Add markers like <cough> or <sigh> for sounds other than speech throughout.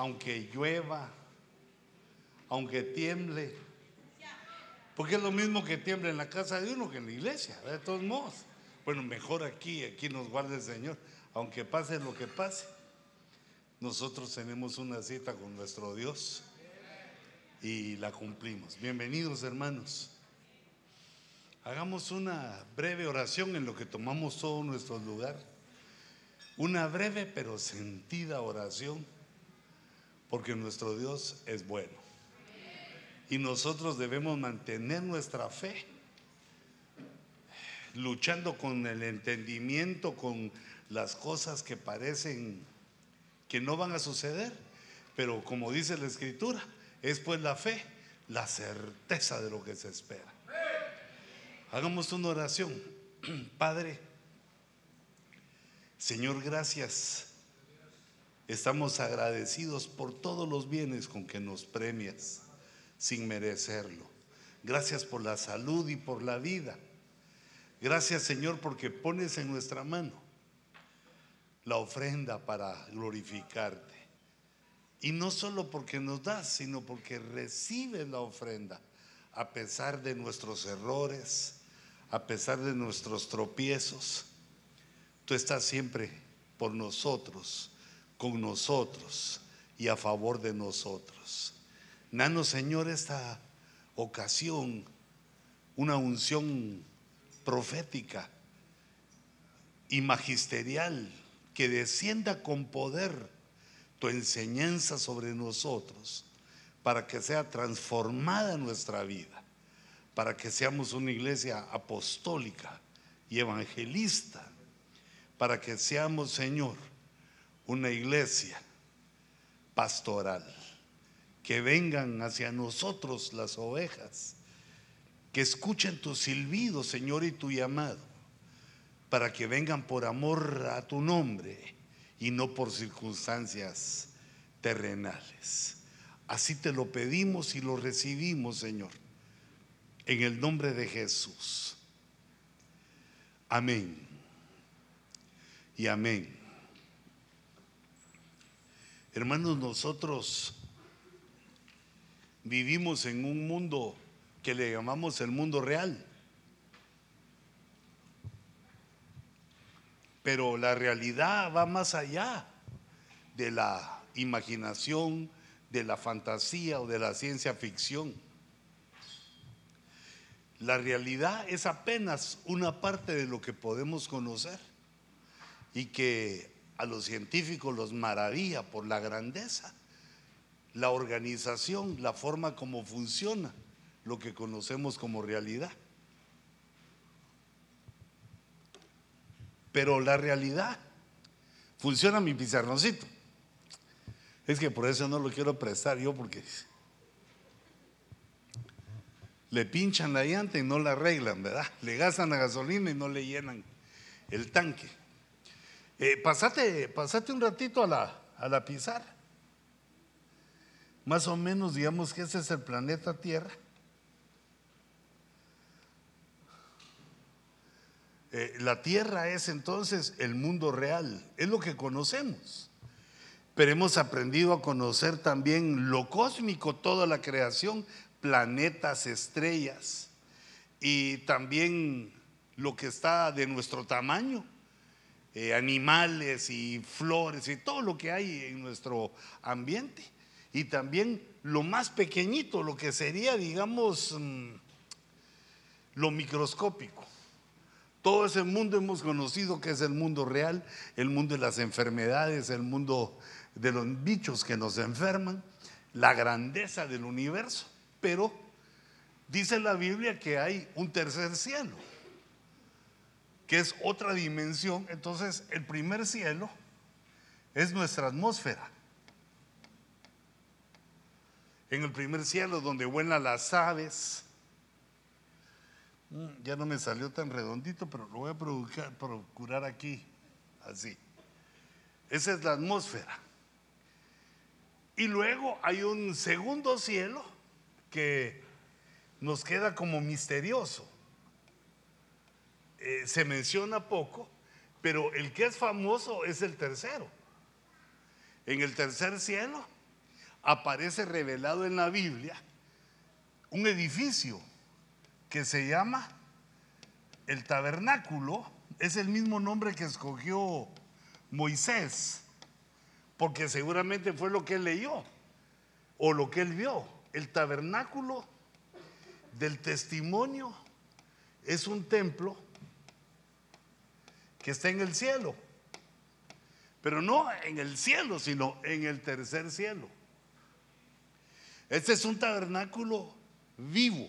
aunque llueva, aunque tiemble. Porque es lo mismo que tiemble en la casa de uno que en la iglesia, de todos modos. Bueno, mejor aquí, aquí nos guarde el Señor, aunque pase lo que pase. Nosotros tenemos una cita con nuestro Dios y la cumplimos. Bienvenidos hermanos. Hagamos una breve oración en lo que tomamos todo nuestro lugar. Una breve pero sentida oración, porque nuestro Dios es bueno. Y nosotros debemos mantener nuestra fe, luchando con el entendimiento, con las cosas que parecen que no van a suceder. Pero como dice la escritura, es pues la fe, la certeza de lo que se espera. Hagamos una oración. <clears throat> Padre, Señor, gracias. Estamos agradecidos por todos los bienes con que nos premias sin merecerlo. Gracias por la salud y por la vida. Gracias Señor porque pones en nuestra mano la ofrenda para glorificarte. Y no solo porque nos das, sino porque recibes la ofrenda a pesar de nuestros errores, a pesar de nuestros tropiezos. Tú estás siempre por nosotros, con nosotros y a favor de nosotros. Nano Señor, esta ocasión, una unción profética y magisterial que descienda con poder tu enseñanza sobre nosotros para que sea transformada nuestra vida, para que seamos una iglesia apostólica y evangelista, para que seamos, Señor, una iglesia pastoral que vengan hacia nosotros las ovejas, que escuchen tu silbido, Señor, y tu llamado, para que vengan por amor a tu nombre y no por circunstancias terrenales. Así te lo pedimos y lo recibimos, Señor, en el nombre de Jesús. Amén. Y amén. Hermanos, nosotros vivimos en un mundo que le llamamos el mundo real. Pero la realidad va más allá de la imaginación, de la fantasía o de la ciencia ficción. La realidad es apenas una parte de lo que podemos conocer y que a los científicos los maravilla por la grandeza la organización, la forma como funciona lo que conocemos como realidad. Pero la realidad funciona mi pizarroncito. Es que por eso no lo quiero prestar yo porque le pinchan la llanta y no la arreglan, ¿verdad? Le gastan la gasolina y no le llenan el tanque. Eh, pasate, pasate un ratito a la, a la pizarra. Más o menos digamos que ese es el planeta Tierra. Eh, la Tierra es entonces el mundo real, es lo que conocemos. Pero hemos aprendido a conocer también lo cósmico, toda la creación, planetas, estrellas y también lo que está de nuestro tamaño, eh, animales y flores y todo lo que hay en nuestro ambiente y también lo más pequeñito, lo que sería, digamos, mm, lo microscópico. Todo ese mundo hemos conocido que es el mundo real, el mundo de las enfermedades, el mundo de los bichos que nos enferman, la grandeza del universo. Pero dice la Biblia que hay un tercer cielo, que es otra dimensión. Entonces, el primer cielo es nuestra atmósfera en el primer cielo donde vuelan las aves. Mm, ya no me salió tan redondito, pero lo voy a procurar, procurar aquí, así. Esa es la atmósfera. Y luego hay un segundo cielo que nos queda como misterioso. Eh, se menciona poco, pero el que es famoso es el tercero. En el tercer cielo aparece revelado en la Biblia un edificio que se llama el tabernáculo, es el mismo nombre que escogió Moisés, porque seguramente fue lo que él leyó o lo que él vio. El tabernáculo del testimonio es un templo que está en el cielo, pero no en el cielo, sino en el tercer cielo. Este es un tabernáculo vivo.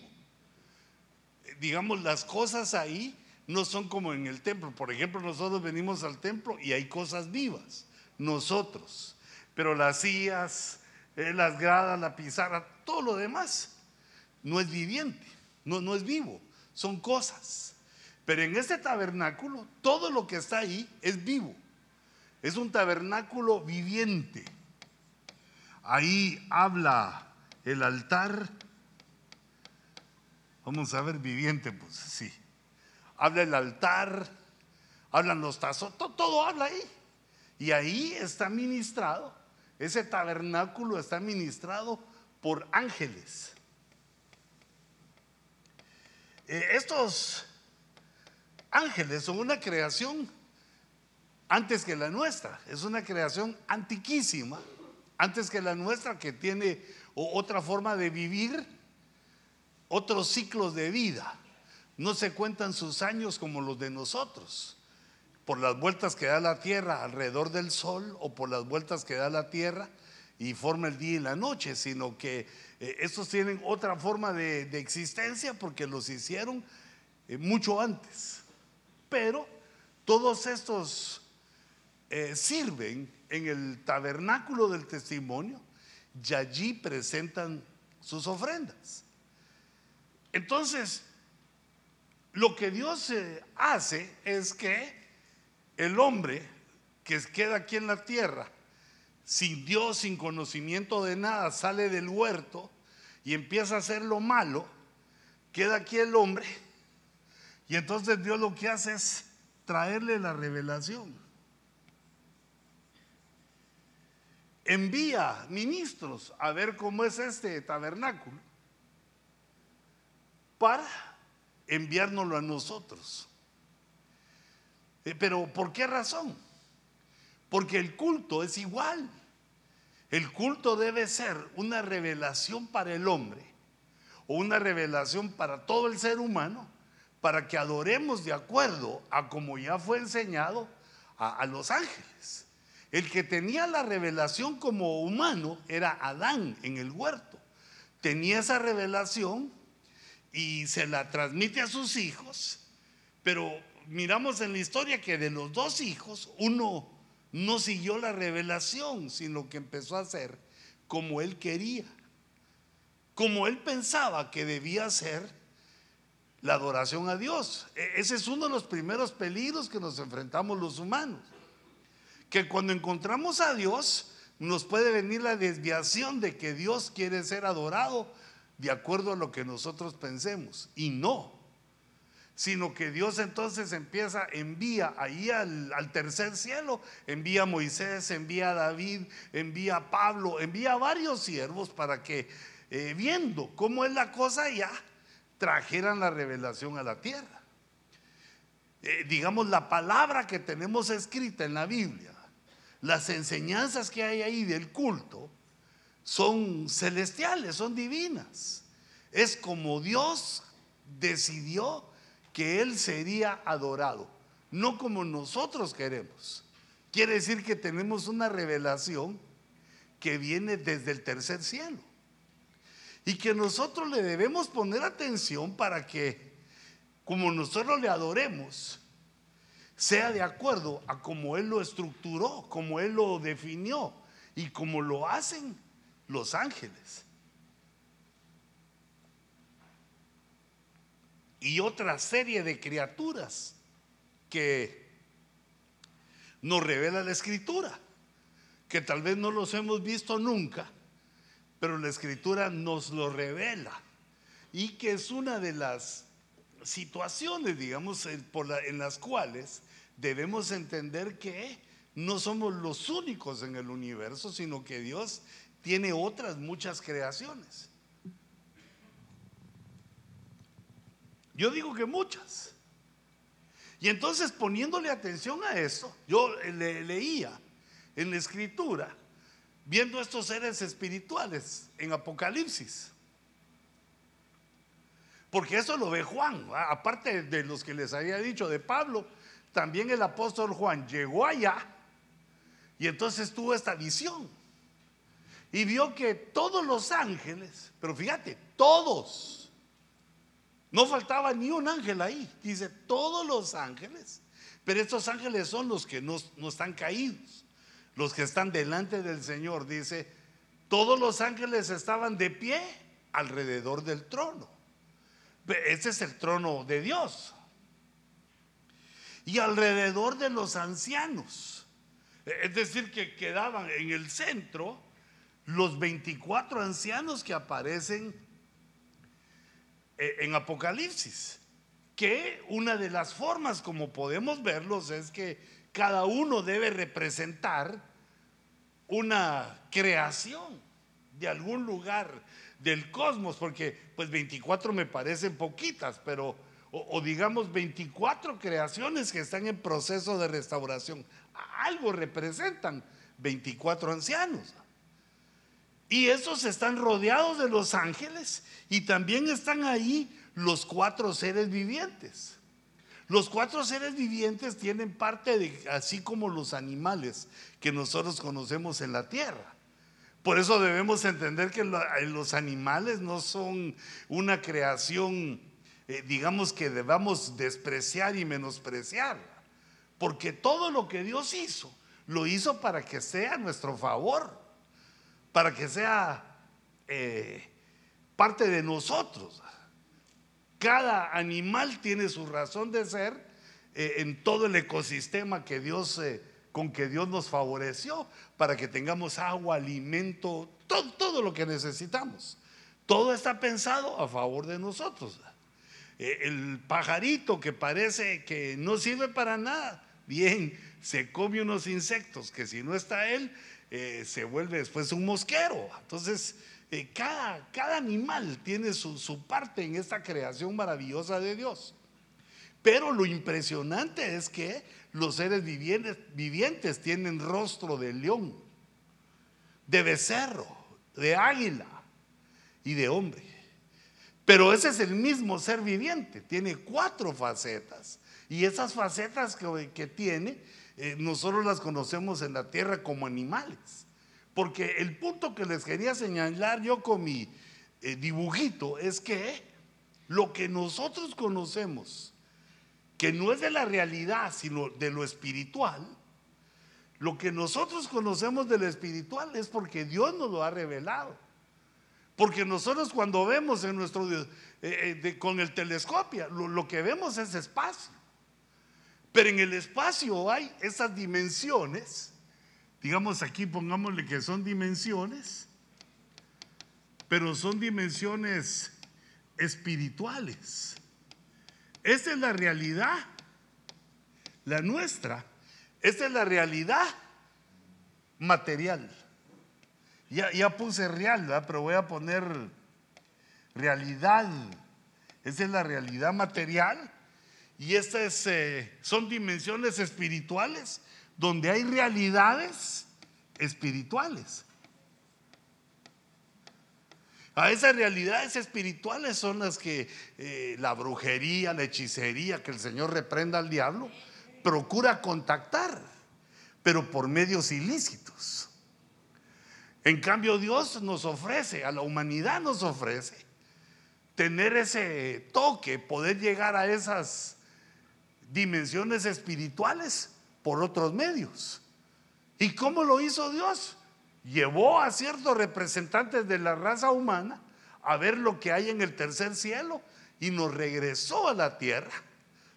Digamos, las cosas ahí no son como en el templo. Por ejemplo, nosotros venimos al templo y hay cosas vivas, nosotros. Pero las sillas, eh, las gradas, la pizarra, todo lo demás no es viviente, no, no es vivo, son cosas. Pero en este tabernáculo, todo lo que está ahí es vivo. Es un tabernáculo viviente. Ahí habla el altar. Vamos a ver, viviente, pues sí. Habla el altar, hablan los tazos, todo, habla ahí. Y ahí está ministrado, ese tabernáculo está ministrado por ángeles. Eh, estos ángeles son una creación antes que la nuestra, es una creación antiquísima, antes que la nuestra que tiene otra forma de vivir, otros ciclos de vida. No se cuentan sus años como los de nosotros, por las vueltas que da la Tierra alrededor del Sol o por las vueltas que da la Tierra y forma el día y la noche, sino que eh, estos tienen otra forma de, existencia porque los hicieron eh, mucho antes. Pero todos estos eh, sirven en el tabernáculo del testimonio y allí presentan sus ofrendas. Entonces, lo que Dios hace es que el hombre que queda aquí en la tierra, sin Dios, sin conocimiento de nada, sale del huerto y empieza a hacer lo malo, queda aquí el hombre y entonces Dios lo que hace es traerle la revelación. Envía ministros a ver cómo es este tabernáculo para enviárnoslo a nosotros. Eh, pero ¿por qué razón? Porque el culto es igual. El culto debe ser una revelación para el hombre o una revelación para todo el ser humano para que adoremos de acuerdo a como ya fue enseñado a, los ángeles. El que tenía la revelación como humano era Adán en el huerto. Tenía esa revelación y se la transmite a sus hijos, pero miramos en la historia que de los dos hijos, uno no siguió la revelación, sino que empezó a hacer como él quería, como él pensaba que debía ser la adoración a Dios. E, ese es uno de los primeros peligros que nos enfrentamos los humanos, que cuando encontramos a Dios nos puede venir la desviación de que Dios quiere ser adorado de acuerdo a lo que nosotros pensemos, y no. Sino que Dios entonces empieza, envía ahí al, tercer cielo, envía a Moisés, envía a David, envía a Pablo, envía a varios siervos para que eh, viendo cómo es la cosa ya trajeran la revelación a la tierra. Eh, digamos, la palabra que tenemos escrita en la Biblia, las enseñanzas que hay ahí del culto, son celestiales, son divinas. Es como Dios decidió que Él sería adorado, no como nosotros queremos. Quiere decir que tenemos una revelación que viene desde el tercer cielo y que nosotros le debemos poner atención para que, como nosotros le adoremos, sea de acuerdo a como Él lo estructuró, como Él lo definió y como lo hacen los ángeles. y otra serie de criaturas que nos revela la escritura, que tal vez no los hemos visto nunca, pero la escritura nos lo revela y que es una de las situaciones, digamos, en las cuales debemos entender que no somos los únicos en el universo, sino que Dios tiene otras muchas creaciones. Yo digo que muchas. Y entonces poniéndole atención a eso, yo le, leía en la escritura, viendo estos seres espirituales en Apocalipsis. Porque eso lo ve Juan, aparte de los que les había dicho de Pablo, también el apóstol Juan llegó allá y entonces tuvo esta visión. Y vio que todos los ángeles, pero fíjate, todos, no faltaba ni un ángel ahí, dice todos los ángeles, pero estos ángeles son los que no, no están caídos, los que están delante del Señor, dice, todos los ángeles estaban de pie alrededor del trono. Ese es el trono de Dios. Y alrededor de los ancianos. Es decir, que quedaban en el centro los 24 ancianos que aparecen eh, en Apocalipsis. Que una de las formas como podemos verlos es que cada uno debe representar una creación de algún lugar del cosmos, porque pues 24 me parecen poquitas, pero, o, digamos 24 creaciones que están en proceso de restauración, algo representan 24 ancianos. Y esos están rodeados de los ángeles y también están ahí los cuatro seres vivientes. Los cuatro seres vivientes tienen parte de, así como los animales que nosotros conocemos en la tierra. Por eso debemos entender que eh, los animales no son una creación, eh, digamos, que debamos despreciar y menospreciar. Porque todo lo que Dios hizo, lo hizo para que sea nuestro favor, para que sea eh, parte de nosotros. Cada animal tiene su razón de ser en todo el ecosistema que Dios con que Dios nos favoreció para que tengamos agua, alimento, todo, todo lo que necesitamos. Todo está pensado a favor de nosotros. Eh, el pajarito que parece que no sirve para nada, bien, se come unos insectos que si no está él, eh, se vuelve después un mosquero. Entonces, cada, cada, animal tiene su, su parte en esta creación maravillosa de Dios. Pero lo impresionante es que los seres vivientes, tienen rostro de león, de becerro, de águila y de hombre. Pero ese es el mismo ser viviente, tiene cuatro facetas. Y esas facetas que, tiene, eh, nosotros las conocemos en la tierra como animales. Porque el punto que les quería señalar yo con mi eh, dibujito es que lo que nosotros conocemos que no es de la realidad, sino de lo espiritual, lo que nosotros conocemos de lo espiritual es porque Dios nos lo ha revelado. Porque nosotros cuando vemos en nuestro eh, eh, con el telescopio, lo, que vemos es espacio. Pero en el espacio hay esas dimensiones, digamos aquí pongámosle que son dimensiones, pero son dimensiones espirituales. Esta es la realidad, la nuestra. Esta es la realidad material. Ya, ya puse real, pero voy a poner realidad. Esa es la realidad material. Y estas eh, son dimensiones espirituales donde hay realidades espirituales. A esas realidades espirituales son las que eh, la brujería, la hechicería, que el Señor reprenda al diablo, procura contactar, pero por medios ilícitos. En cambio Dios nos ofrece, a la humanidad nos ofrece, tener ese toque, poder llegar a esas dimensiones espirituales por otros medios. ¿Y cómo lo hizo Dios? llevó a ciertos representantes de la raza humana a ver lo que hay en el tercer cielo y nos regresó a la tierra.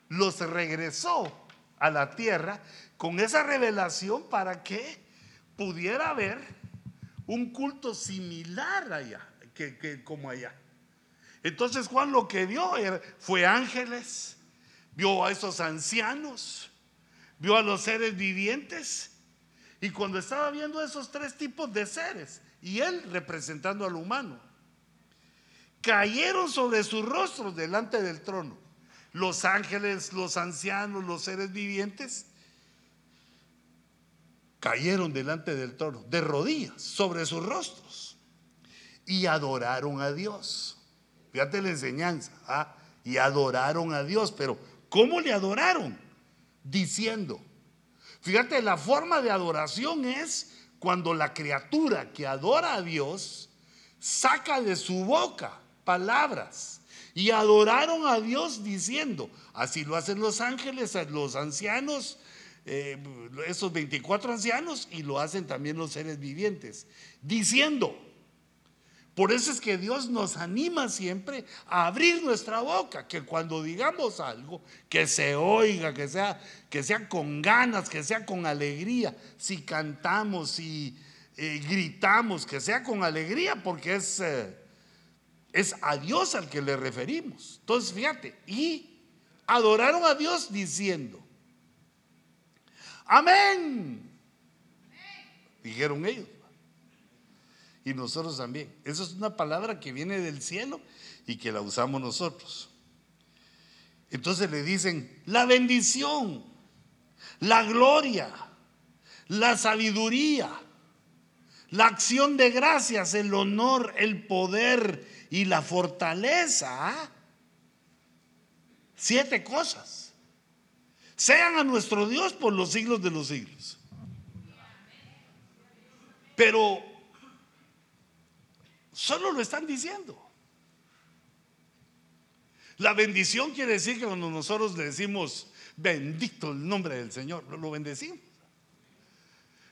Los regresó a la tierra con esa revelación para que pudiera haber un culto similar allá, que, como allá. Entonces Juan lo que vio fue ángeles, vio a esos ancianos, vio a los seres vivientes Y cuando estaba viendo esos tres tipos de seres, y él representando al humano, cayeron sobre sus rostros delante del trono. Los ángeles, los ancianos, los seres vivientes, cayeron delante del trono, de rodillas, sobre sus rostros, y adoraron a Dios. Fíjate la enseñanza, ¿ah? y adoraron a Dios, pero ¿cómo le adoraron? Diciendo, fíjate, la forma de adoración es cuando la criatura que adora a Dios saca de su boca palabras. Y adoraron a Dios diciendo, así lo hacen los ángeles, los ancianos, eh, esos 24 ancianos, y lo hacen también los seres vivientes, diciendo, por eso es que Dios nos anima siempre a abrir nuestra boca, que cuando digamos algo, que se oiga, que sea, que sea con ganas, que sea con alegría, si cantamos, si eh, gritamos, que sea con alegría, porque es... Eh, es a Dios al que le referimos. Entonces, fíjate, y adoraron a Dios diciendo, amén. Dijeron ellos. Y nosotros también. Esa es una palabra que viene del cielo y que la usamos nosotros. Entonces le dicen, la bendición, la gloria, la sabiduría, la acción de gracias, el honor, el poder y la fortaleza. Siete cosas. Sean a nuestro Dios por los siglos de los siglos. Pero solo lo están diciendo. La bendición quiere decir que cuando nosotros le decimos bendito el nombre del Señor, lo bendecimos.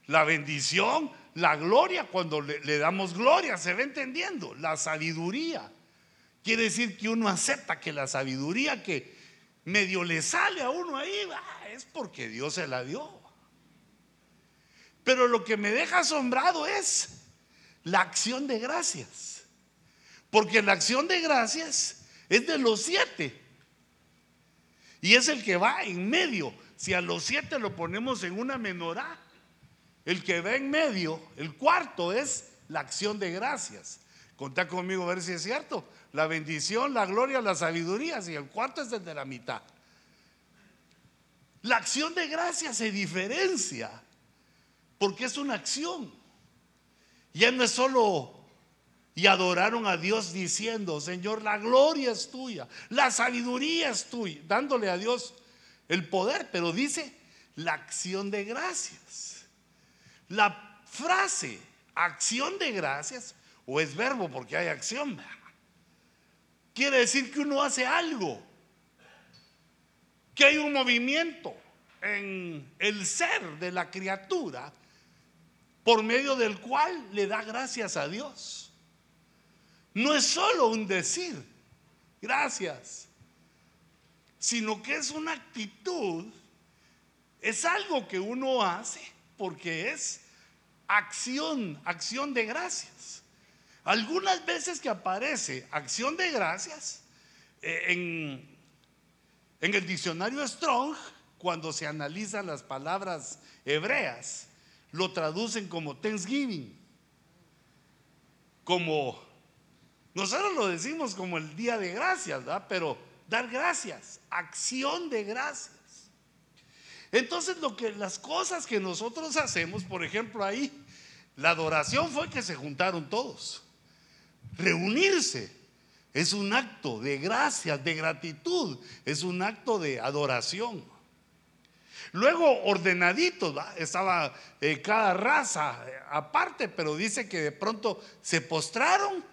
La bendición la gloria, cuando le, damos gloria, se va entendiendo. La sabiduría. Quiere decir que uno acepta que la sabiduría que medio le sale a uno ahí, es porque Dios se la dio. Pero lo que me deja asombrado es la acción de gracias. Porque la acción de gracias es de los siete. Y es el que va en medio. Si a los siete lo ponemos en una menorá, el que va en medio, el cuarto es la acción de gracias. Contá conmigo a ver si es cierto. La bendición, la gloria, la sabiduría. Y el cuarto es el de la mitad. La acción de gracias se diferencia porque es una acción. Ya no es solo y adoraron a Dios diciendo, Señor, la gloria es tuya, la sabiduría es tuya, dándole a Dios el poder, pero dice la acción de gracias. La frase acción de gracias, o es verbo porque hay acción, quiere decir que uno hace algo, que hay un movimiento en el ser de la criatura por medio del cual le da gracias a Dios. No es solo un decir, gracias, sino que es una actitud, es algo que uno hace porque es acción, acción de gracias. Algunas veces que aparece acción de gracias eh, en, en el diccionario Strong, cuando se analizan las palabras hebreas, lo traducen como Thanksgiving, como, nosotros lo decimos como el día de gracias, ¿verdad? Pero dar gracias, acción de gracias. Entonces, lo que las cosas que nosotros hacemos, por ejemplo, ahí, la adoración fue que se juntaron todos. Reunirse es un acto de gracia, de gratitud, es un acto de adoración. Luego, ordenaditos, estaba eh, cada raza eh, aparte, pero dice que de pronto se postraron.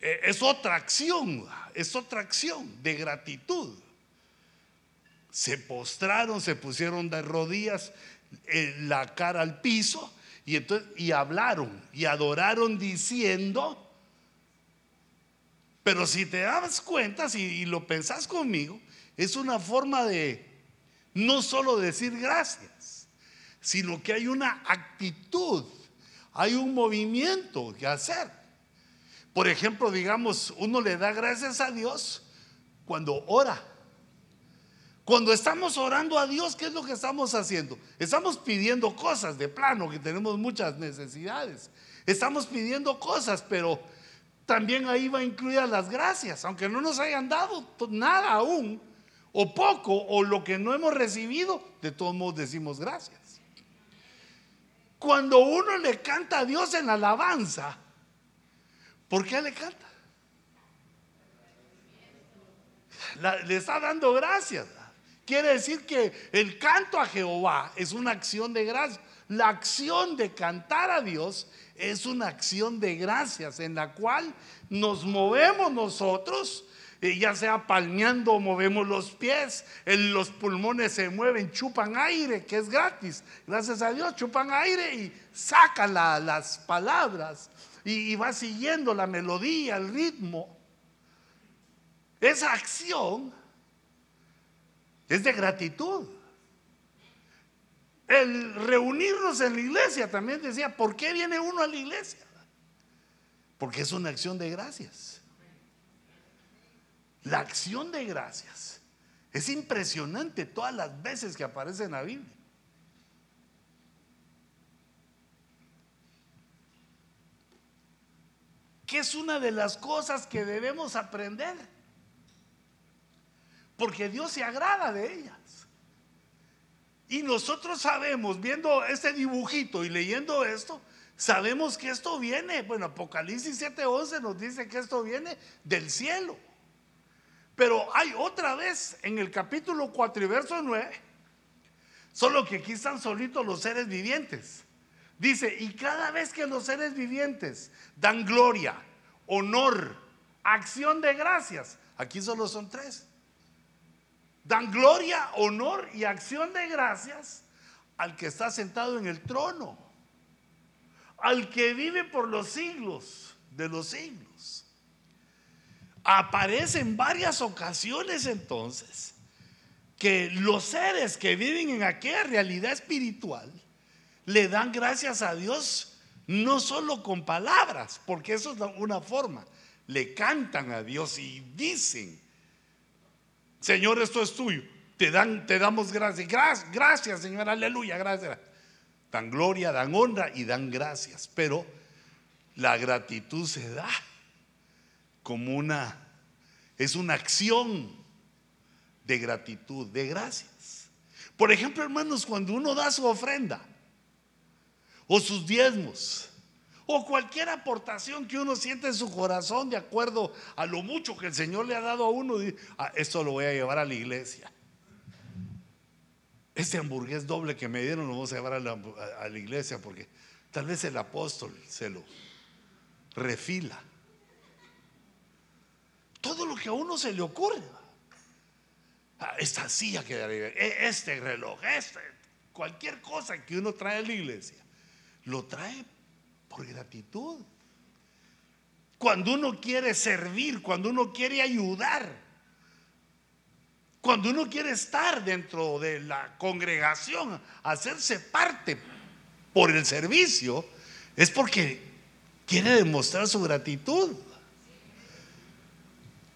Eh, es otra acción, es otra acción de gratitud. Se postraron, se pusieron de rodillas, la cara al piso y, entonces, y hablaron y adoraron diciendo, pero si te das cuenta si, y lo pensás conmigo, es una forma de no solo decir gracias, sino que hay una actitud, hay un movimiento que hacer. Por ejemplo, digamos, uno le da gracias a Dios cuando ora Cuando estamos orando a Dios, ¿qué es lo que estamos haciendo? Estamos pidiendo cosas de plano, que tenemos muchas necesidades. Estamos pidiendo cosas, pero también ahí va incluir las gracias, aunque no nos hayan dado nada aún, o poco, o lo que no hemos recibido, de todos modos decimos gracias. Cuando uno le canta a Dios en alabanza, ¿por qué le canta? le está dando gracias. Quiere decir que el canto a Jehová es una acción de gracias. La acción de cantar a Dios es una acción de gracias en la cual nos movemos nosotros, ya sea palmeando, movemos los pies, los pulmones se mueven, chupan aire, que es gratis. Gracias a Dios, chupan aire y sacan las palabras y va siguiendo la melodía, el ritmo. Esa acción es de gratitud. El reunirnos en la iglesia también decía, ¿por qué viene uno a la iglesia? Porque es una acción de gracias. La acción de gracias es impresionante todas las veces que aparece en la Biblia. Que es una de las cosas que debemos aprender porque Dios se agrada de ellas. Y nosotros sabemos, viendo este dibujito y leyendo esto, sabemos que esto viene, bueno, Apocalipsis 7:11 nos dice que esto viene del cielo. Pero hay otra vez en el capítulo 4 y verso 9, solo que aquí están solitos los seres vivientes. Dice, y cada vez que los seres vivientes dan gloria, honor, acción de gracias, aquí solo son tres dan gloria, honor y acción de gracias al que está sentado en el trono, al que vive por los siglos de los siglos. Aparece en varias ocasiones entonces que los seres que viven en aquella realidad espiritual le dan gracias a Dios no solo con palabras, porque eso es una forma, le cantan a Dios y dicen Señor, esto es tuyo. Te, dan, te damos gracias. gracias. Gracias, Señor, aleluya, gracias. Dan gloria, dan honra y dan gracias. Pero la gratitud se da como una, es una acción de gratitud, de gracias. Por ejemplo, hermanos, cuando uno da su ofrenda o sus diezmos, o cualquier aportación que uno siente en su corazón de acuerdo a lo mucho que el Señor le ha dado a uno, ah, esto lo voy a llevar a la iglesia. Este hamburgués doble que me dieron lo vamos a llevar a la, iglesia porque tal vez el apóstol se lo refila. Todo lo que a uno se le ocurre. Ah, esta silla que e, este reloj, este, cualquier cosa que uno trae a la iglesia, lo trae por gratitud. Cuando uno quiere servir, cuando uno quiere ayudar, cuando uno quiere estar dentro de la congregación, hacerse parte por el servicio, es porque quiere demostrar su gratitud.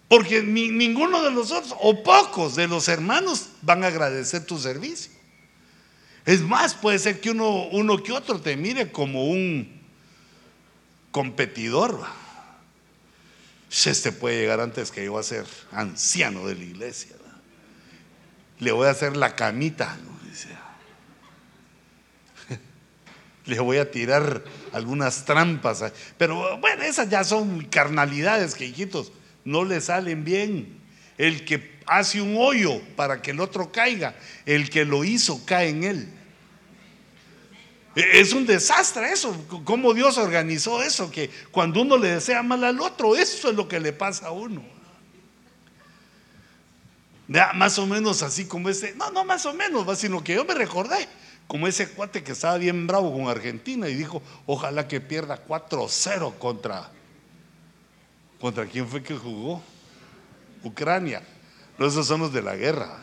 Porque ninguno de los otros, o pocos de los hermanos, van a agradecer tu servicio. Es más, puede ser que uno, uno que otro te mire como un, competidor. Este puede llegar antes que yo a ser anciano de la iglesia. Le voy a hacer la camita. <laughs> Le voy a tirar algunas trampas. Pero bueno, esas ya son carnalidades que, hijitos, no le salen bien. El que hace un hoyo para que el otro caiga, el que lo hizo cae en él. Es un desastre eso, cómo Dios organizó eso, que cuando uno le desea mal al otro, eso es lo que le pasa a uno. más o menos así como ese, no, no más o menos, sino que yo me recordé, como ese cuate que estaba bien bravo con Argentina y dijo, ojalá que pierda 4-0 contra, ¿contra quién fue que jugó? Ucrania. esos son los de la guerra.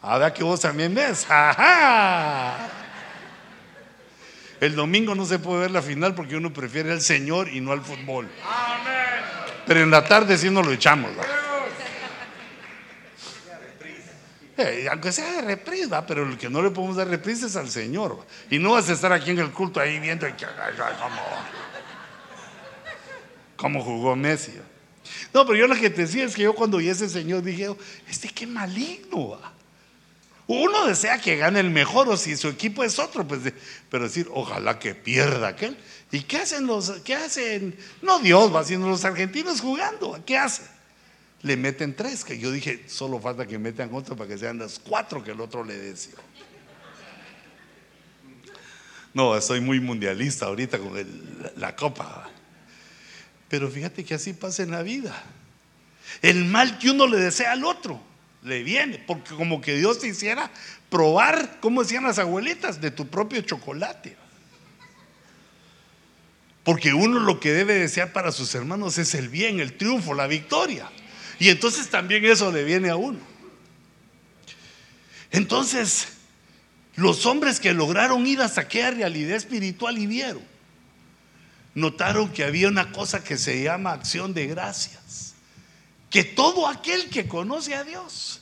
Ahora que vos también ves, <laughs> ¡ajá! El domingo no se puede ver la final porque uno prefiere al Señor y no al fútbol. Pero en la tarde sí nos lo echamos. Eh, aunque sea de reprisa, pero el que no le podemos dar reprisa es al Señor. Y no vas a estar aquí en el culto ahí viendo cómo, cómo jugó Messi. No, pero yo lo que te decía es que yo cuando vi a ese Señor dije, este qué maligno. Uno desea que gane el mejor o si su equipo es otro, pues, pero decir, ojalá que pierda aquel. ¿Y qué hacen los, qué hacen? No Dios va haciendo los argentinos jugando, ¿qué hacen? Le meten tres, que yo dije, solo falta que metan otro para que sean las cuatro que el otro le decía. No, estoy muy mundialista ahorita con la copa. Pero fíjate que así pasa en la vida. El mal que uno le desea al otro, le viene, porque como que Dios te hiciera probar, como decían las abuelitas, de tu propio chocolate. Porque uno lo que debe desear para sus hermanos es el bien, el triunfo, la victoria. Y entonces también eso le viene a uno. Entonces, los hombres que lograron ir hasta aquella realidad espiritual y vieron, notaron que había una cosa que se llama acción de gracias. Que todo aquel que conoce a Dios,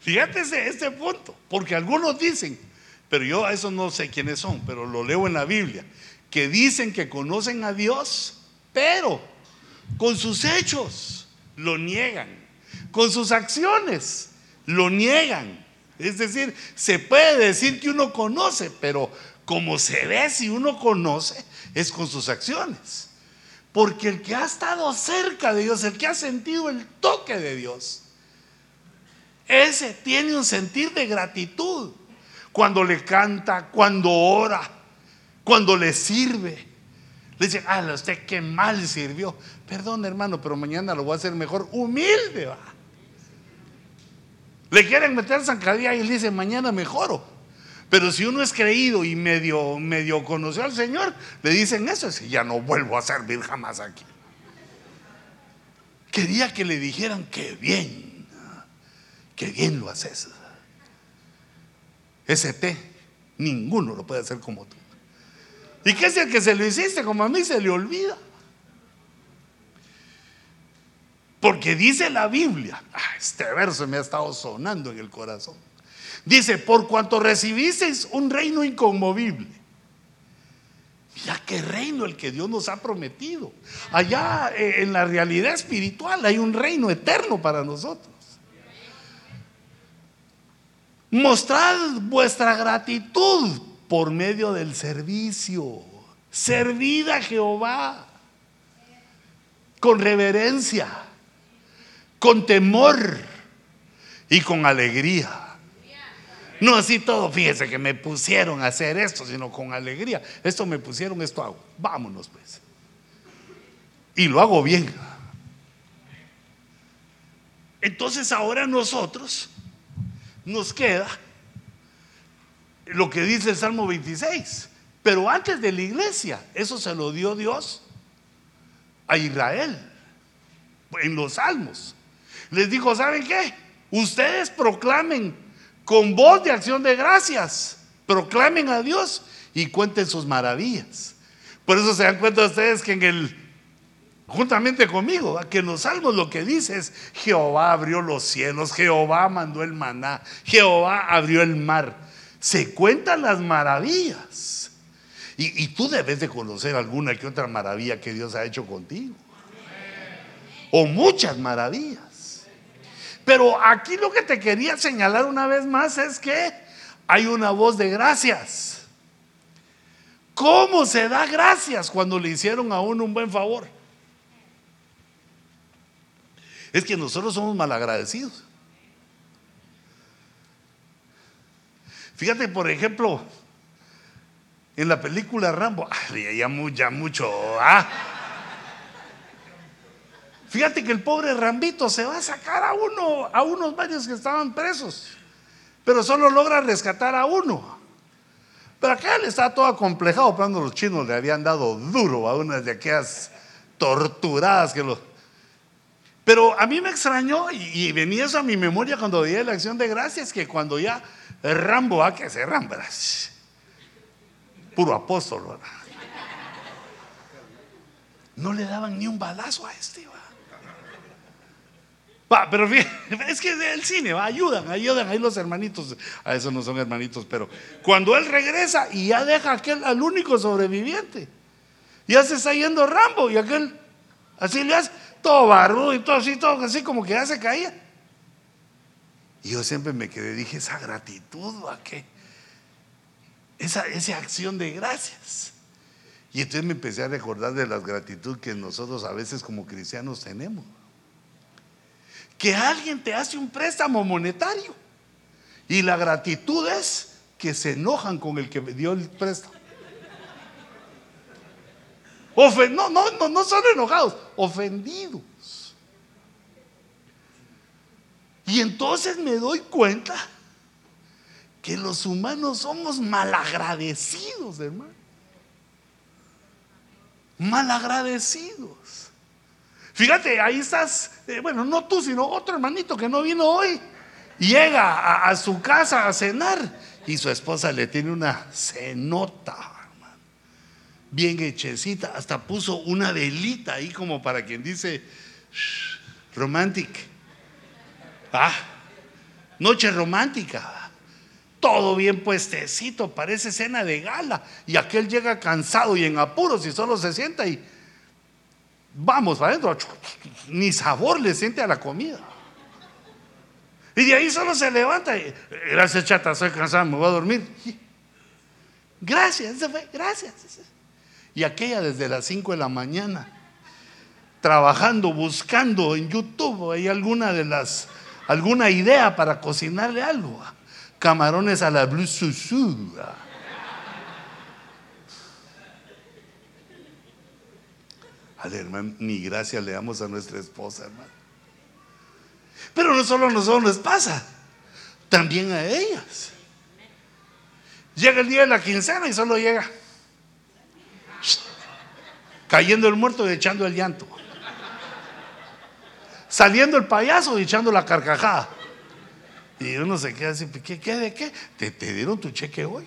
fíjate este punto, porque algunos dicen, pero yo a eso no sé quiénes son, pero lo leo en la Biblia, que dicen que conocen a Dios, pero con sus hechos lo niegan, con sus acciones lo niegan. Es decir, se puede decir que uno conoce, pero como se ve si uno conoce, es con sus acciones. Porque el que ha estado cerca de Dios, el que ha sentido el toque de Dios, ese tiene un sentir de gratitud cuando le canta, cuando ora, cuando le sirve. Le dice, ah, usted qué mal sirvió. Perdón, hermano, pero mañana lo voy a hacer mejor. Humilde, va. Le quieren meter zancadilla y él dice, mañana mejoro. Pero si uno es creído y medio, medio conoció al Señor, le dicen eso, y ya no vuelvo a servir jamás aquí. Quería que le dijeran que bien, que bien lo haces. Ese té, ninguno lo puede hacer como tú. ¿Y qué es el que se lo hiciste? Como a mí se le olvida. Porque dice la Biblia, ah, este verso me ha estado sonando en el corazón. Dice, por cuanto recibisteis un reino inconmovible. Mira qué reino el que Dios nos ha prometido. Allá eh, en la realidad espiritual hay un reino eterno para nosotros. Mostrad vuestra gratitud por medio del servicio. Servid a Jehová con reverencia, con temor y con alegría. No así todo, fíjese que me pusieron a hacer esto, sino con alegría. Esto me pusieron, esto hago. Vámonos pues. Y lo hago bien. Entonces ahora nosotros nos queda lo que dice el Salmo 26. Pero antes de la iglesia, eso se lo dio Dios a Israel en los salmos. Les dijo, ¿saben qué? Ustedes proclamen con voz de acción de gracias, proclamen a Dios y cuenten sus maravillas. Por eso se dan cuenta ustedes que en el juntamente conmigo, que en los lo que dice es, Jehová abrió los cielos, Jehová mandó el maná, Jehová abrió el mar. Se cuentan las maravillas. Y, y tú debes de conocer alguna que otra maravilla que Dios ha hecho contigo. O muchas maravillas. Pero aquí lo que te quería señalar una vez más es que hay una voz de gracias. ¿Cómo se da gracias cuando le hicieron a uno un buen favor? Es que nosotros somos malagradecidos. Fíjate, por ejemplo, en la película Rambo, <laughs> ya, ya mucho, ¿ah? Fíjate que el pobre Rambito se va a sacar a uno, a unos varios que estaban presos, pero solo logra rescatar a uno. Pero acá él está todo acomplejado cuando los chinos le habían dado duro a unas de aquellas torturadas que los pero a mí me extrañó y, venía eso a mi memoria cuando veía la acción de gracias, que cuando ya Rambo, a que se Rambo, puro apóstol, no le daban ni un balazo a este. Va, pero <laughs> es que el cine, ayudan, ayudan ahí los hermanitos. A eso no son hermanitos, pero cuando él regresa y ya deja aquel al único sobreviviente, ya se está yendo Rambo y aquel así le hace todo barro y todo así, todo así como que ya se caía. Y yo siempre me quedé, dije, esa gratitud, ¿a qué? Esa, esa acción de gracias. Y entonces me empecé a recordar de las gratitud que nosotros a veces como cristianos tenemos que alguien te hace un préstamo monetario. Y la gratitud es que se enojan con el que dio el préstamo. no, no, no, no son enojados, ofendidos. Y entonces me doy cuenta que los humanos somos malagradecidos, hermano. Malagradecidos. Fíjate, ahí estás, eh, bueno, no tú, sino otro hermanito que no vino hoy. Llega a, su casa a cenar y su esposa le tiene una cenota, hermano, bien hechecita. Hasta puso una velita ahí como para quien dice, romantic. Ah, noche romántica. Todo bien puestecito, parece cena de gala. Y aquel llega cansado y en apuros y solo se sienta y vamos para adentro, ni sabor le siente a la comida. Y de ahí solo se levanta y, gracias chata, soy cansado, me voy a dormir. Gracias, gracias. Y aquella desde las 5 de la mañana, trabajando, buscando en YouTube, hay alguna de las, alguna idea para cocinarle algo. Camarones a la blue hermano, ni gracias le damos a nuestra esposa, hermano. Pero no solo a nosotros nos pasa, también a ellas. Llega el día de la quincena y solo llega cayendo el muerto y echando el llanto. Saliendo el payaso y echando la carcajada. Y uno se queda así, ¿qué, qué de qué? ¿Te, te dieron tu cheque hoy?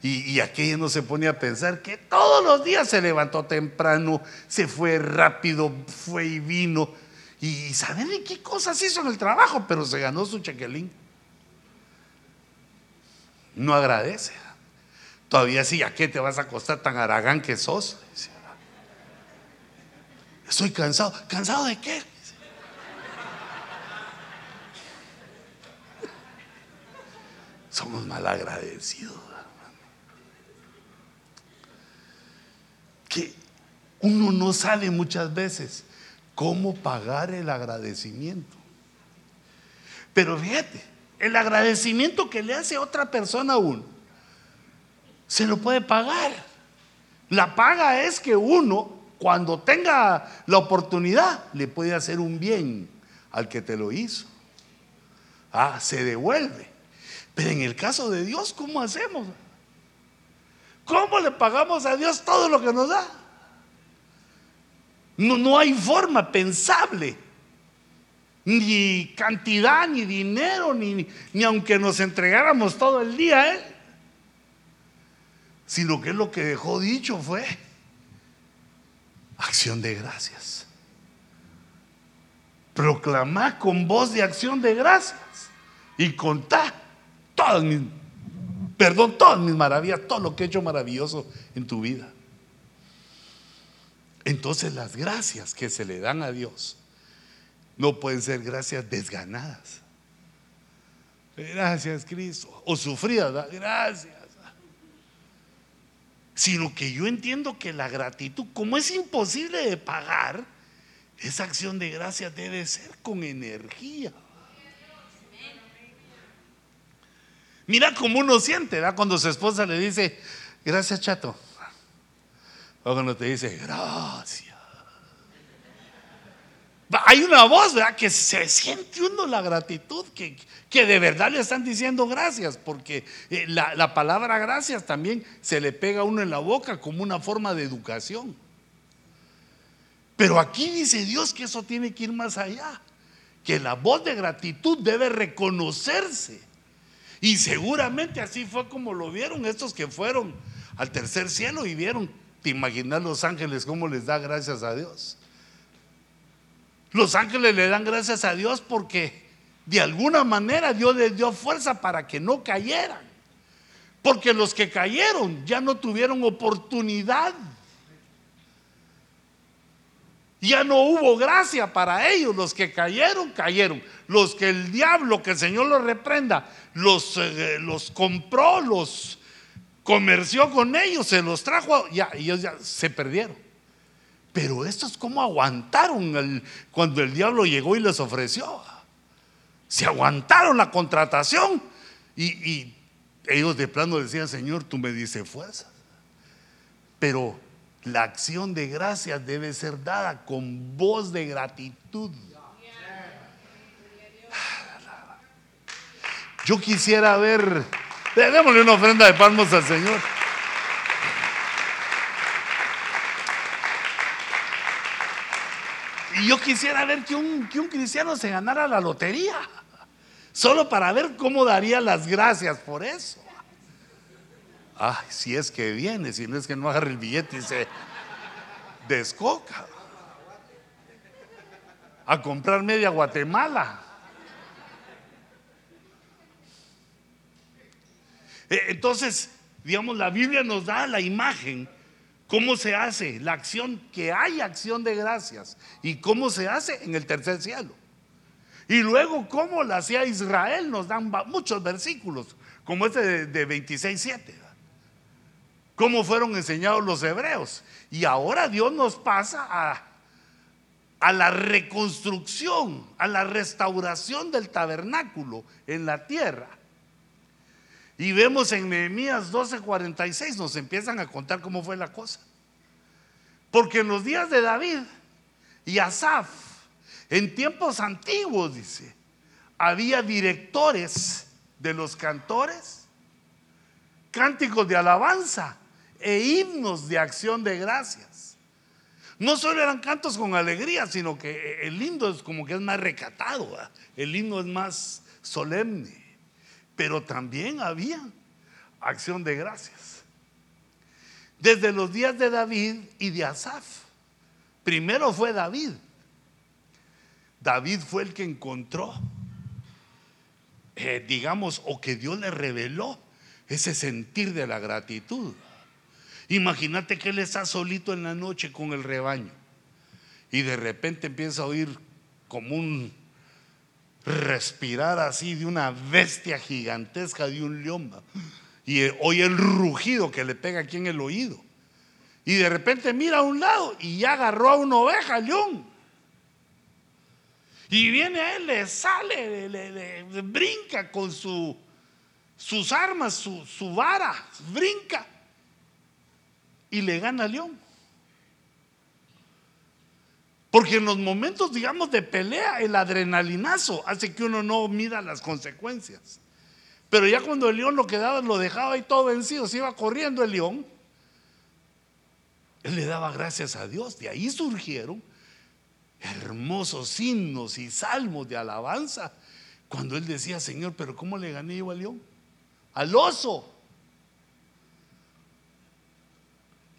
Y, aquella no se pone a pensar que todos los días se levantó temprano, se fue rápido, fue y vino. Y saben qué cosas hizo en el trabajo, pero se ganó su chequelín. No agradece. Todavía sí, ¿a qué te vas a acostar tan aragán que sos? Estoy cansado. ¿Cansado de qué? Somos mal agradecidos. que uno no sabe muchas veces cómo pagar el agradecimiento. Pero fíjate, el agradecimiento que le hace otra persona a uno, se lo puede pagar. La paga es que uno, cuando tenga la oportunidad, le puede hacer un bien al que te lo hizo. Ah, se devuelve. Pero en el caso de Dios, ¿cómo hacemos? ¿Cómo le pagamos a Dios todo lo que nos da? No, no hay forma pensable, ni cantidad, ni dinero, ni, ni aunque nos entregáramos todo el día a Él. Sino que lo que dejó dicho fue acción de gracias. Proclamar con voz de acción de gracias y contar todas mis Perdón todas mis maravillas, todo lo que he hecho maravilloso en tu vida. Entonces las gracias que se le dan a Dios no pueden ser gracias desganadas. Gracias Cristo. O sufridas, gracias. Sino que yo entiendo que la gratitud, como es imposible de pagar, esa acción de gracias debe ser con energía. Mira cómo uno siente, ¿verdad? Cuando su esposa le dice, gracias, chato. Cuando te dice, gracias. Hay una voz, ¿verdad? Que se siente uno la gratitud, que, que de verdad le están diciendo gracias, porque eh, la, la palabra gracias también se le pega a uno en la boca como una forma de educación. Pero aquí dice Dios que eso tiene que ir más allá, que la voz de gratitud debe reconocerse y seguramente así fue como lo vieron estos que fueron al tercer cielo y vieron, te los ángeles cómo les da gracias a Dios. Los ángeles le dan gracias a Dios porque de alguna manera Dios les dio fuerza para que no cayeran. Porque los que cayeron ya no tuvieron oportunidad. Ya no hubo gracia para ellos. Los que cayeron, cayeron. Los que el diablo, que el Señor los reprenda, los, eh, los compró, los comerció con ellos, se los trajo, ya, ellos ya se perdieron. Pero estos, ¿cómo aguantaron cuando el diablo llegó y les ofreció? Se aguantaron la contratación y, y ellos de plano decían, Señor, tú me dices fuerza. Pero la acción de gracias debe ser dada con voz de gratitud. Yo quisiera ver, démosle una ofrenda de palmos al Señor. Y yo quisiera ver que un, que un cristiano se ganara la lotería, solo para ver cómo daría las gracias por eso. Ay, si es que viene, si no es que no agarre el billete y se descoca. A comprar media Guatemala. Entonces, digamos, la Biblia nos da la imagen, cómo se hace la acción, que hay acción de gracias y cómo se hace en el tercer cielo. Y luego cómo la hacía Israel, nos dan muchos versículos, como este de, de 26.7 cómo fueron enseñados los hebreos. Y ahora Dios nos pasa a, a la reconstrucción, a la restauración del tabernáculo en la tierra. Y vemos en Nehemías 12:46 nos empiezan a contar cómo fue la cosa. Porque en los días de David y Asaf, en tiempos antiguos, dice, había directores de los cantores, cánticos de alabanza e himnos de acción de gracias. No solo eran cantos con alegría, sino que el himno es como que es más recatado, el himno es más solemne, pero también había acción de gracias. Desde los días de David y de Asaf, primero fue David. David fue el que encontró, eh, digamos, o que Dios le reveló ese sentir de la gratitud. Imagínate que él está solito en la noche con el rebaño y de repente empieza a oír como un respirar así de una bestia gigantesca, de un león. Y oye el rugido que le pega aquí en el oído. Y de repente mira a un lado y ya agarró a una oveja, león. Y viene él, le sale, le, brinca con su, sus armas, su, su vara, brinca y le gana a León. Porque en los momentos, digamos, de pelea, el adrenalinazo hace que uno no mida las consecuencias. Pero ya cuando el león lo quedaba, lo dejaba ahí todo vencido, se iba corriendo el león, él le daba gracias a Dios. De ahí surgieron hermosos himnos y salmos de alabanza. Cuando él decía, Señor, pero ¿cómo le gané yo al león? Al oso.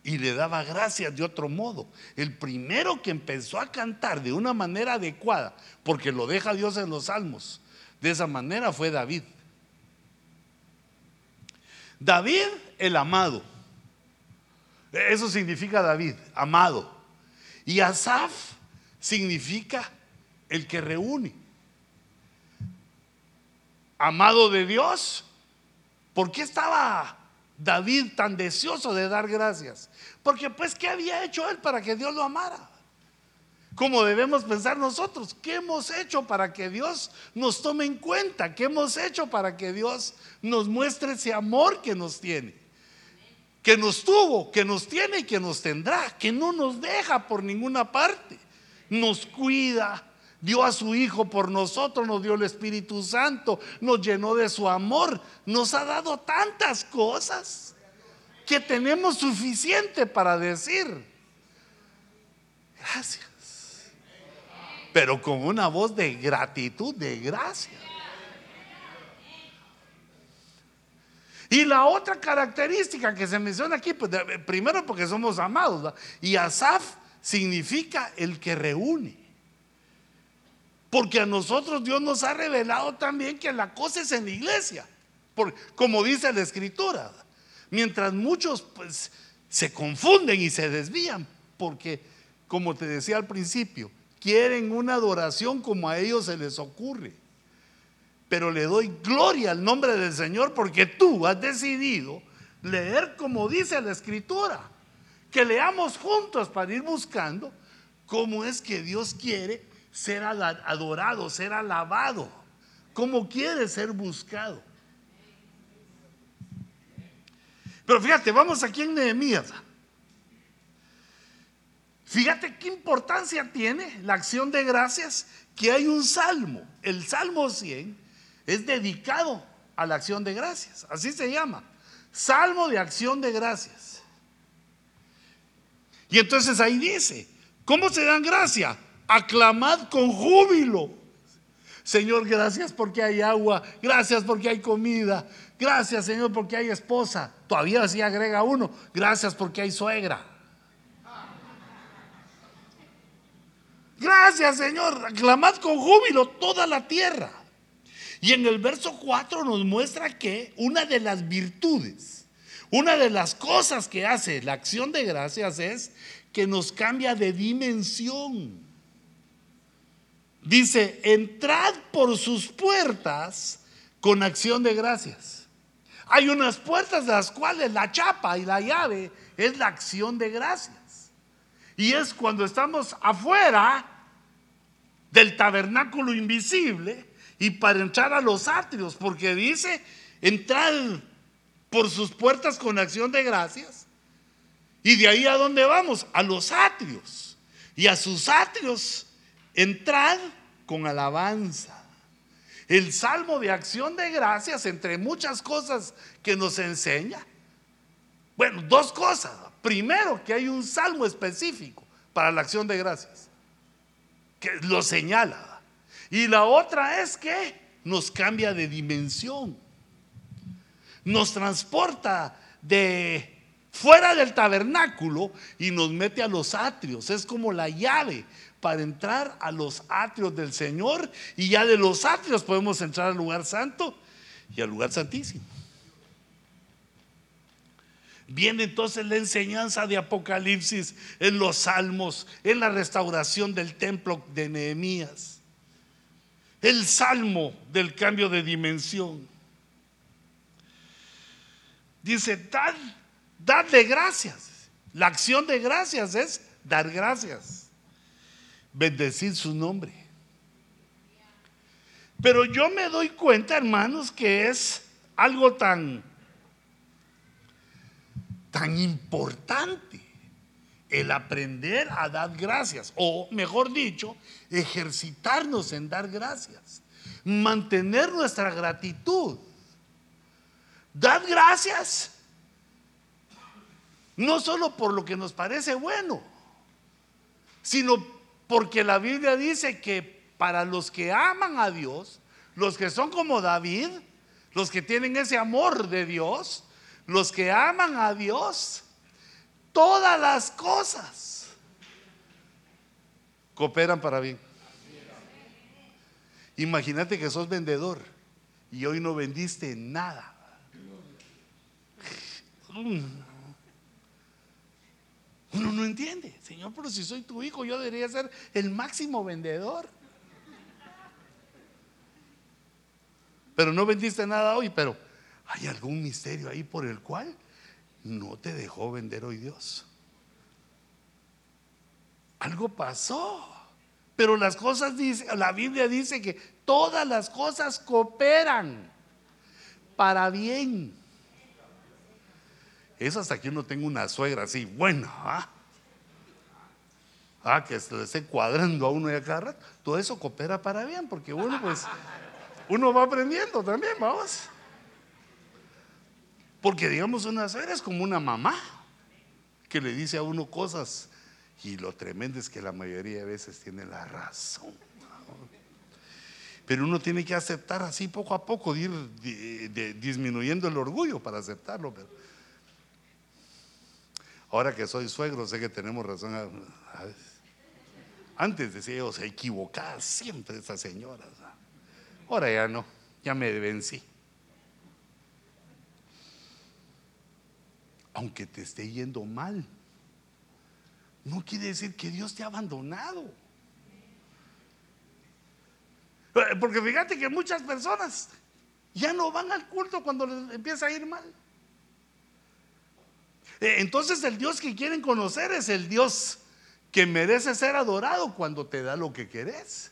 Y le daba gracias de otro modo. El primero que empezó a cantar de una manera adecuada, porque lo deja Dios en los salmos, de esa manera fue David. David el amado. Eso significa David, amado. Y Asaf significa el que reúne. Amado de Dios. ¿Por qué estaba David tan deseoso de dar gracias? Porque pues, ¿qué había hecho él para que Dios lo amara? Como debemos pensar nosotros, ¿qué hemos hecho para que Dios nos tome en cuenta? ¿Qué hemos hecho para que Dios nos muestre ese amor que nos tiene? Que nos tuvo, que nos tiene y que nos tendrá, que no nos deja por ninguna parte, nos cuida, dio a su Hijo por nosotros, nos dio el Espíritu Santo, nos llenó de su amor, nos ha dado tantas cosas que tenemos suficiente para decir, gracias, pero con una voz de gratitud, de gracia. Y la otra característica que se menciona aquí, pues, primero porque somos amados, y Asaf significa el que reúne. Porque a nosotros Dios nos ha revelado también que la cosa es en la iglesia. como dice la escritura. Mientras muchos pues se confunden y se desvían. Porque, como te decía al principio, quieren una adoración como a ellos se les ocurre. Pero le doy gloria al nombre del Señor porque tú has decidido leer como dice la escritura. Que leamos juntos para ir buscando cómo es que Dios quiere ser adorado, ser alabado, cómo quiere ser buscado. Pero fíjate, vamos aquí en Nehemías. Fíjate qué importancia tiene la acción de gracias que hay un salmo. El Salmo 100 es dedicado a la acción de gracias. Así se llama. Salmo de acción de gracias. Y entonces ahí dice, ¿cómo se dan gracia? Aclamad con júbilo. Señor, gracias porque hay agua, gracias porque hay comida, gracias Señor porque hay esposa. Todavía así agrega uno, gracias porque hay suegra. Gracias Señor, aclamad con júbilo toda la tierra. Y en el verso 4 nos muestra que una de las virtudes, una de las cosas que hace la acción de gracias es que nos cambia de dimensión. Dice, entrad por sus puertas con acción de gracias. Hay unas puertas de las cuales la chapa y la llave es la acción de gracias. Y es cuando estamos afuera del tabernáculo invisible y para entrar a los atrios, porque dice, entrar por sus puertas con acción de gracias. Y de ahí a dónde vamos? A los atrios. Y a sus atrios, entrar con alabanza. El salmo de acción de gracias, entre muchas cosas que nos enseña. Bueno, dos cosas. Primero, que hay un salmo específico para la acción de gracias, que lo señala. Y la otra es que nos cambia de dimensión. Nos transporta de fuera del tabernáculo y nos mete a los atrios. Es como la llave para entrar a los atrios del Señor y ya de los atrios podemos entrar al lugar santo y al lugar santísimo. Viene entonces la enseñanza de Apocalipsis en los salmos, en la restauración del templo de Nehemías el salmo del cambio de dimensión. Dice, dad, dadle gracias. La acción de gracias es dar gracias. Bendecir su nombre. Pero yo me doy cuenta, hermanos, que es algo tan, tan importante el aprender a dar gracias, o mejor dicho, ejercitarnos en dar gracias, mantener nuestra gratitud. Dar gracias, no solo por lo que nos parece bueno, sino porque la Biblia dice que para los que aman a Dios, los que son como David, los que tienen ese amor de Dios, los que aman a Dios, todas las cosas cooperan para bien. Imagínate que sos vendedor y hoy no vendiste nada. Uno no entiende, Señor, pero si soy tu hijo, yo debería ser el máximo vendedor. Pero no vendiste nada hoy, pero hay algún misterio ahí por el cual no te dejó vender hoy Dios. Algo pasó. Pero las cosas dice, la Biblia dice que todas las cosas cooperan para bien. Eso hasta que uno tenga una suegra así, bueno, ¿ah? ah que se le esté cuadrando a uno y a cada rato. Todo eso coopera para bien, porque uno pues, uno va aprendiendo también, vamos. Porque digamos, una suegra es como una mamá que le dice a uno cosas y lo tremendo es que la mayoría de veces tiene la razón. Pero uno tiene que aceptar así poco a poco, ir disminuyendo el orgullo para aceptarlo. Pero ahora que soy suegro, sé que tenemos razón a, Antes decía yo, se equivocaba siempre esa señora. Ahora ya no, ya me vencí. Aunque te esté yendo mal, no quiere decir que Dios te ha abandonado. Eh, porque fíjate que muchas personas ya no van al culto cuando les empieza a ir mal. Eh, entonces el Dios que quieren conocer es el Dios que merece ser adorado cuando te da lo que querés.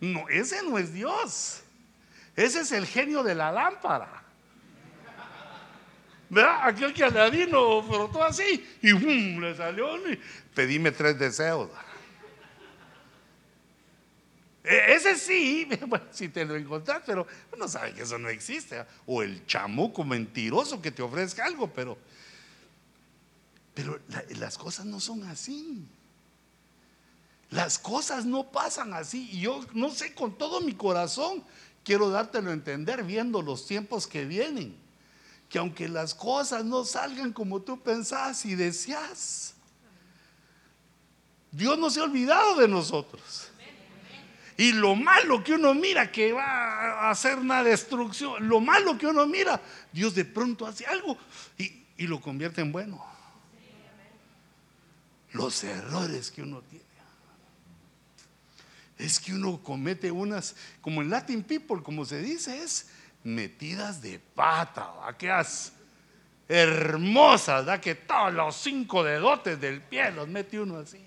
No, ese no es Dios. Ese es el genio de la lámpara. ¿Verdad? Aquel que Aladino frotó así y ¡bum! le salió. Pedime tres deseos. E, ese sí, <laughs> si te lo encontrás, pero no sabe que eso no existe. O el chamuco mentiroso que te ofrezca algo, pero, pero las cosas no son así. Las cosas no pasan así. Y yo no sé, con todo mi corazón, quiero dártelo a entender viendo los tiempos que vienen. Que aunque las cosas no salgan como tú pensás y deseas, Dios no se ha olvidado de nosotros. Y lo malo que uno mira que va a hacer una destrucción, lo malo que uno mira, Dios de pronto hace algo y, y lo convierte en bueno. Los errores que uno tiene. Es que uno comete unas, como en Latin People, como se dice, es metidas de pata, ¿va? ¿Qué haces? Hermosas, ¿da? Que todos los cinco dedotes del pie los mete uno así.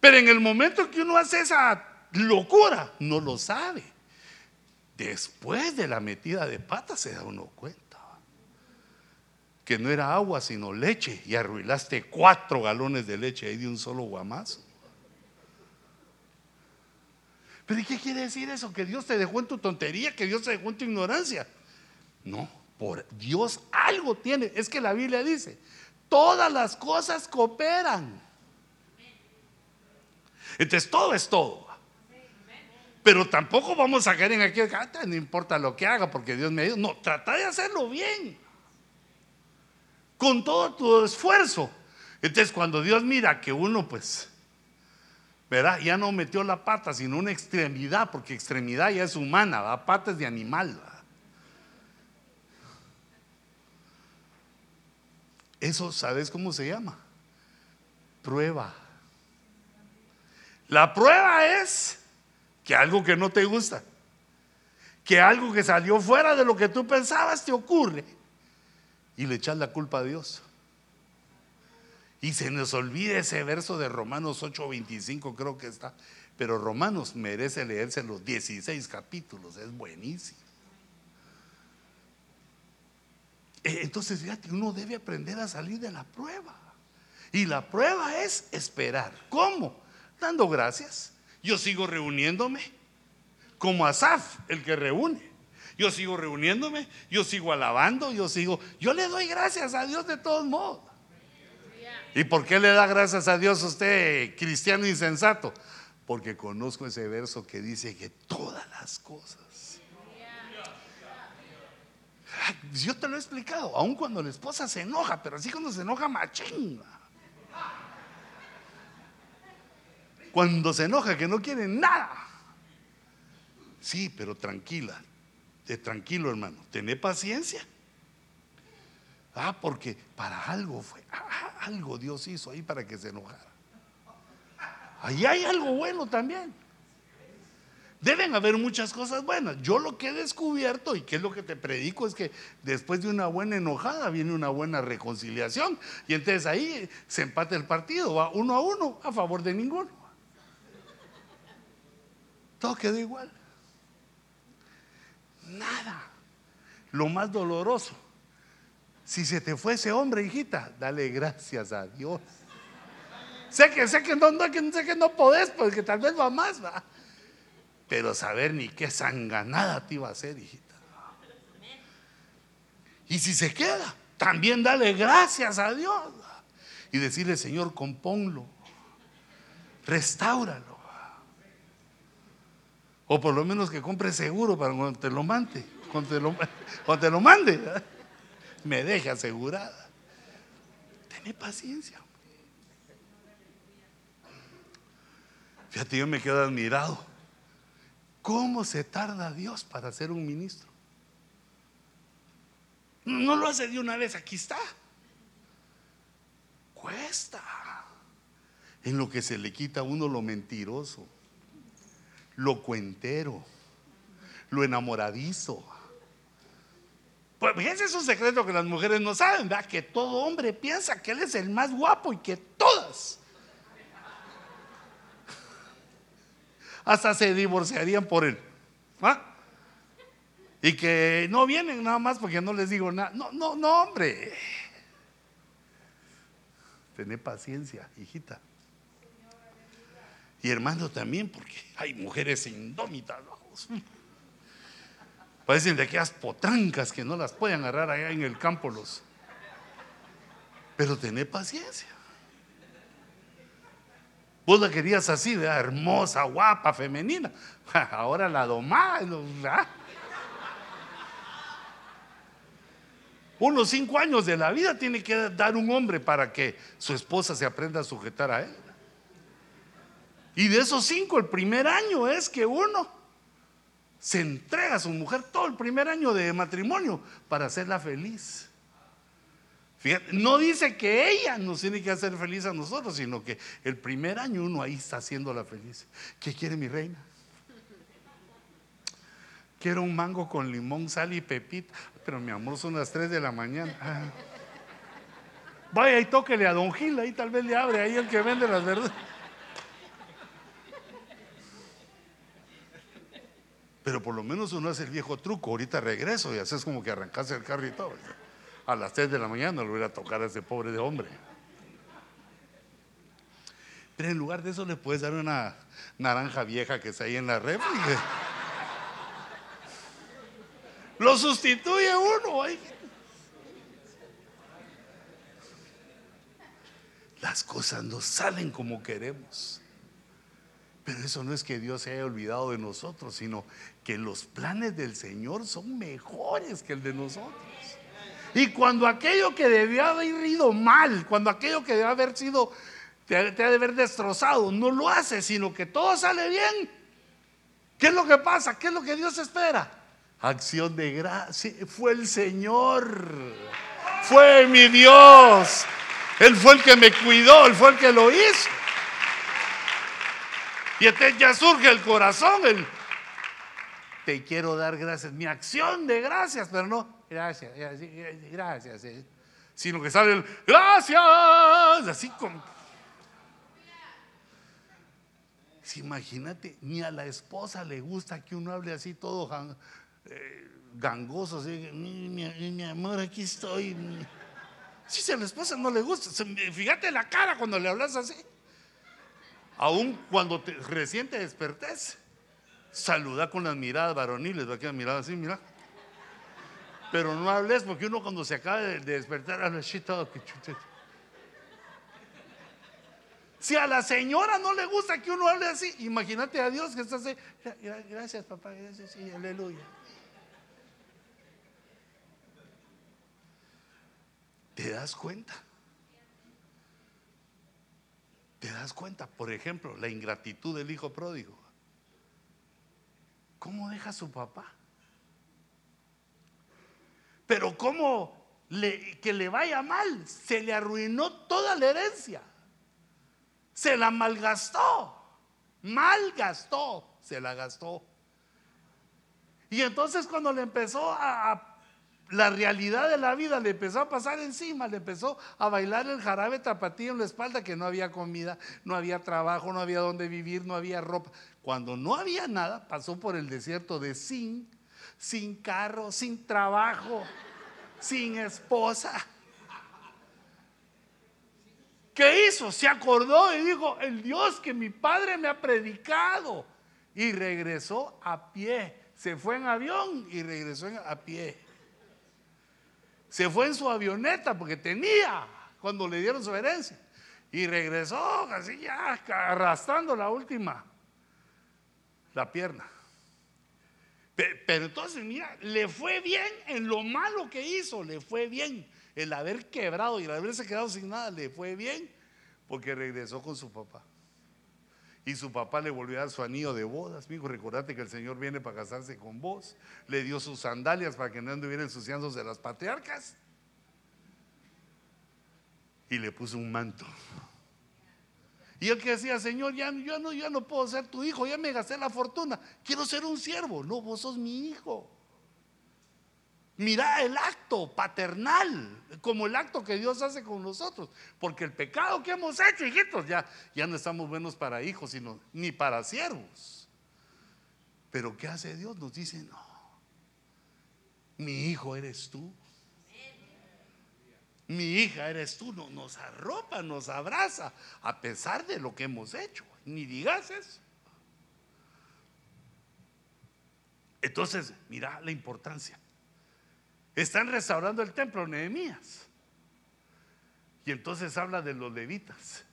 Pero en el momento que uno hace esa locura, no lo sabe. Después de la metida de pata se da uno cuenta que no era agua sino leche y arruinaste cuatro galones de leche ahí de un solo guamazo. Pero ¿y qué quiere decir eso? Que Dios te dejó en tu tontería, que Dios te dejó en tu ignorancia. No, por Dios algo tiene. Es que la Biblia dice, todas las cosas cooperan entonces todo es todo. Pero tampoco vamos a caer en aquel, ah, no importa lo que haga porque Dios me dio. No, trata de hacerlo bien. Con todo tu esfuerzo. Entonces cuando Dios mira que uno pues, ¿verdad? Ya no metió la pata, sino una extremidad, porque extremidad ya es humana, ¿verdad? Pata es de animal. Eso, ¿sabes cómo se llama? Prueba. La prueba es que algo que no te gusta, que algo que salió fuera de lo que tú pensabas te ocurre y le echas la culpa a Dios. Y se nos olvida ese verso de Romanos 8:25, creo que está. Pero Romanos merece leerse los 16 capítulos, es buenísimo. Eh, entonces, fíjate, uno debe aprender a salir de la prueba. Y la prueba es esperar. ¿Cómo? Dando gracias. Yo sigo reuniéndome como Asaf, el que reúne. Yo sigo reuniéndome, yo sigo alabando, yo sigo, yo le doy gracias a Dios de todos modos. ¿Y por qué le da gracias a Dios usted, cristiano insensato? Porque conozco ese verso que dice que todas las cosas. Yo te lo he explicado, aun cuando la esposa se enoja, pero así cuando se enoja machinga. Cuando se enoja que no quiere nada. Sí, pero tranquila. De tranquilo, hermano. Tené paciencia. Ah, porque para algo fue. Ah, algo Dios hizo ahí para que se enojara. Ahí hay algo bueno también. Deben haber muchas cosas buenas. Yo lo que he descubierto y que es lo que te predico es que después de una buena enojada viene una buena reconciliación. Y entonces ahí se empata el partido, va uno a uno a favor de ninguno. Todo quedó igual. Nada. Lo más doloroso. Si se te fue ese hombre, hijita, dale gracias a Dios. Sé que, sé que no, sé que no podés, porque tal vez va más, va. Pero saber ni qué sanganada te iba a hacer, hijita. Y si se queda, también dale gracias a Dios. Y decirle, Señor, compónlo, restáuralo. O por lo menos que compre seguro para cuando te lo mande. Cuando te lo, <laughs> mande, me deje asegurada. Tené paciencia. Fíjate, yo me quedo admirado. ¿Cómo se tarda Dios para ser un ministro? No lo hace de una vez, aquí está. Cuesta. En lo que se le quita a uno lo mentiroso, lo cuentero, lo enamoradizo. Pues ese es un secreto que las mujeres no saben, ¿verdad? Que todo hombre piensa que él es el más guapo y que todas hasta se divorciarían por él. ¿Ah? Y que no vienen nada más porque no les digo nada. No, no, no, hombre. Tené paciencia, hijita. Y hermano también, porque hay mujeres indómitas. Parecen de aquellas potrancas que no las pueden agarrar allá en el campo los. Pero tené paciencia. Vos la querías así, hermosa, guapa, femenina. <laughs> Ahora la domás. Unos cinco años de la vida tiene que dar un hombre para que su esposa se aprenda a sujetar a él. Y de esos cinco, el primer año es que uno se entrega a su mujer todo el primer año de matrimonio para hacerla feliz. Fíjate, no dice que ella nos tiene que hacer feliz a nosotros, sino que el primer año uno ahí está haciéndola feliz. ¿Qué quiere mi reina? Quiero un mango con limón, sal y pepita. Pero mi amor, son las 3 de la mañana. Ah. Vaya y tóquele a Don Gil, ahí tal vez le abre ahí el que vende las verduras. Pero por lo menos uno hace el viejo truco. Ahorita regreso y haces como que arrancase el carro y todo. A las 3 de la mañana lo voy a tocar a ese pobre de hombre. Pero en lugar de eso le puedes dar una naranja vieja que está ahí en la réplica. Lo sustituye uno. Las cosas no salen como queremos. Pero eso no es que Dios se haya olvidado de nosotros, sino que los planes del Señor son mejores que el de nosotros. Y cuando aquello que debió haber ido mal, cuando aquello que debió haber sido, te, ha de haber destrozado, no lo hace, sino que todo sale bien. ¿Qué es lo que pasa? ¿Qué es lo que Dios espera? Acción de gracia. Fue el Señor. Fue mi Dios. Él fue el que me cuidó. Él fue el que lo hizo. Y entonces ya surge el corazón. El, te quiero dar gracias. Mi acción de gracias, pero no. Gracias, gracias, gracias. Eh. Sino que sale el gracias. Así como. Imagínate, ni a la esposa le gusta que uno hable así todo eh, gangoso, mi, amor, aquí estoy. Si a la esposa no le gusta, fíjate la cara cuando le hablas así. Aún cuando te, recién te despertés, saluda con las miradas varoniles, va a mirada así, mira. Pero no hables porque uno cuando se acaba de, despertar habla Si a la señora no le gusta que uno hable así, imagínate a Dios que está así. Gracias, papá, gracias, sí, aleluya. ¿Te das cuenta? ¿Te das cuenta? Por ejemplo, la ingratitud del hijo pródigo. ¿Cómo deja a su papá? Pero ¿cómo que le vaya mal? Se le arruinó toda la herencia. Se la malgastó. Malgastó. Se la gastó. Y entonces cuando le empezó a la realidad de la vida le empezó a pasar encima, le empezó a bailar el jarabe tapatío en la espalda, que no había comida, no había trabajo, no había donde vivir, no había ropa. Cuando no había nada, pasó por el desierto de sin, sin carro, sin trabajo, sin esposa. ¿Qué hizo? Se acordó y dijo, el Dios que mi padre me ha predicado. Y regresó a pie. Se fue en avión y regresó a pie. Se fue en su avioneta porque tenía cuando le dieron su herencia. Y regresó así ya arrastrando la última, la pierna. Pero entonces, mira, le fue bien en lo malo que hizo, le fue bien. El haber quebrado y el haberse quedado sin nada, le fue bien porque regresó con su papá. Y su papá le volvió a dar su anillo de bodas. Mi hijo, recordate que el Señor viene para casarse con vos. Le dio sus sandalias para que no anduviera ensuciándose de las patriarcas. Y le puso un manto. Y el que decía, Señor, ya, yo no, yo no puedo ser tu hijo, ya me gasté la fortuna. Quiero ser un siervo. No, vos sos mi hijo. Mira el acto paternal, como el acto que Dios hace con nosotros. Porque el pecado que hemos hecho, hijitos, ya, ya no estamos buenos para hijos, sino ni para siervos. Pero ¿qué hace Dios? Nos dice, no, mi hijo eres tú. Mi hija eres tú, nos arropa, nos abraza, a pesar de lo que hemos hecho. Ni digas eso. Entonces, mira la importancia. Están restaurando el templo, Nehemías. Y entonces habla de los levitas.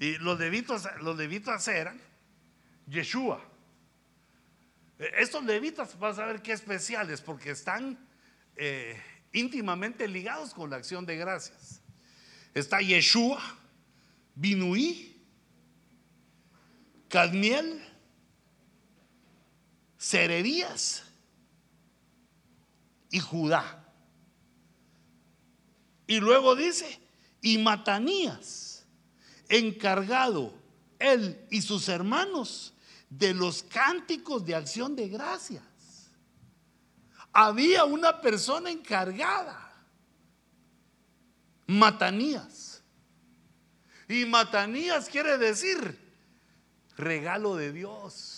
Y los levitas, los levitas eran Yeshua. E, estos levitas, vas a ver qué especiales, porque están eh, íntimamente ligados con la acción de gracias. Está Yeshua, Binuí, Cadmiel, Sererías y Judá. Y luego dice, y Matanías, encargado él y sus hermanos de los cánticos de acción de gracias. Había una persona encargada, Matanías. Y Matanías quiere decir regalo de Dios.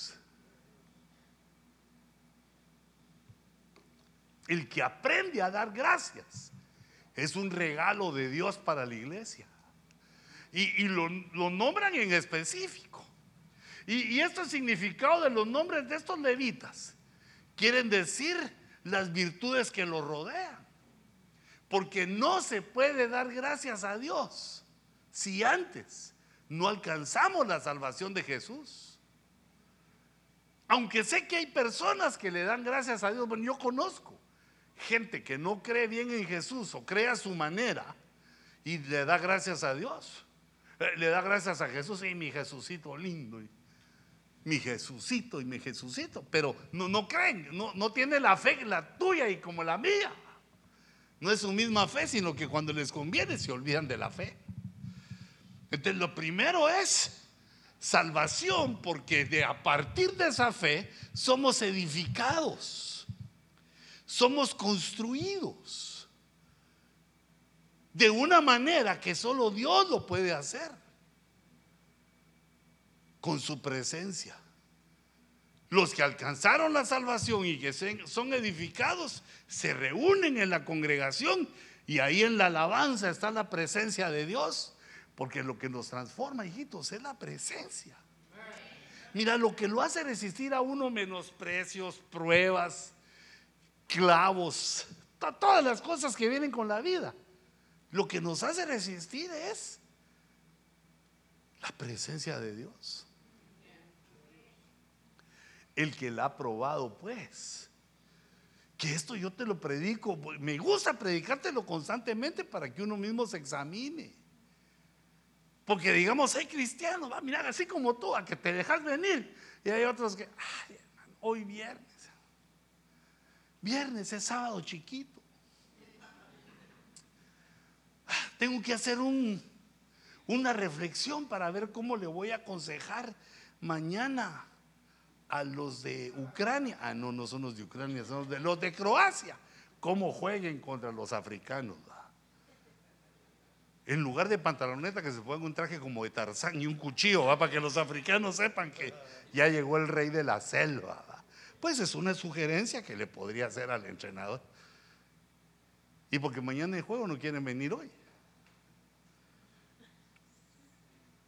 El que aprende a dar gracias es un regalo de Dios para la iglesia. Y, lo, nombran en específico. Y, y esto es significado de los nombres de estos levitas. Quieren decir las virtudes que los rodean. Porque no se puede dar gracias a Dios si antes no alcanzamos la salvación de Jesús. Aunque sé que hay personas que le dan gracias a Dios, bueno, yo conozco gente que no cree bien en Jesús o cree a su manera y le da gracias a Dios. Eh, le da gracias a Jesús y mi Jesucito lindo. mi Jesucito y mi Jesucito. Pero no, no creen, no, no tiene la fe la tuya y como la mía. No es su misma fe, sino que cuando les conviene se olvidan de la fe. Entonces lo primero es salvación, porque de a partir de esa fe somos edificados somos construidos de una manera que solo Dios lo puede hacer, con su presencia. Los que alcanzaron la salvación y que son edificados se reúnen en la congregación y ahí en la alabanza está la presencia de Dios, porque lo que nos transforma, hijitos, es la presencia. Mira, lo que lo hace resistir a uno menosprecios, pruebas, clavos, todas las cosas que vienen con la vida. Lo que nos hace resistir es la presencia de Dios. El que la ha probado, pues. Que esto yo te lo predico. Me gusta predicártelo constantemente para que uno mismo se examine. Porque digamos, hay cristianos, va a mirar así como tú, a que te dejas venir. Y hay otros que, ay, hoy viernes Viernes es sábado chiquito. Tengo que hacer un, una reflexión para ver cómo le voy a aconsejar mañana a los de Ucrania. Ah, no, no son los de Ucrania, son los de, los de Croacia. Cómo jueguen contra los africanos. En lugar de pantaloneta, que se ponga un traje como de Tarzán y un cuchillo, para que los africanos sepan que ya llegó el rey de la selva. Pues es una sugerencia que le podría hacer al entrenador. Y porque mañana el juego no quieren venir hoy.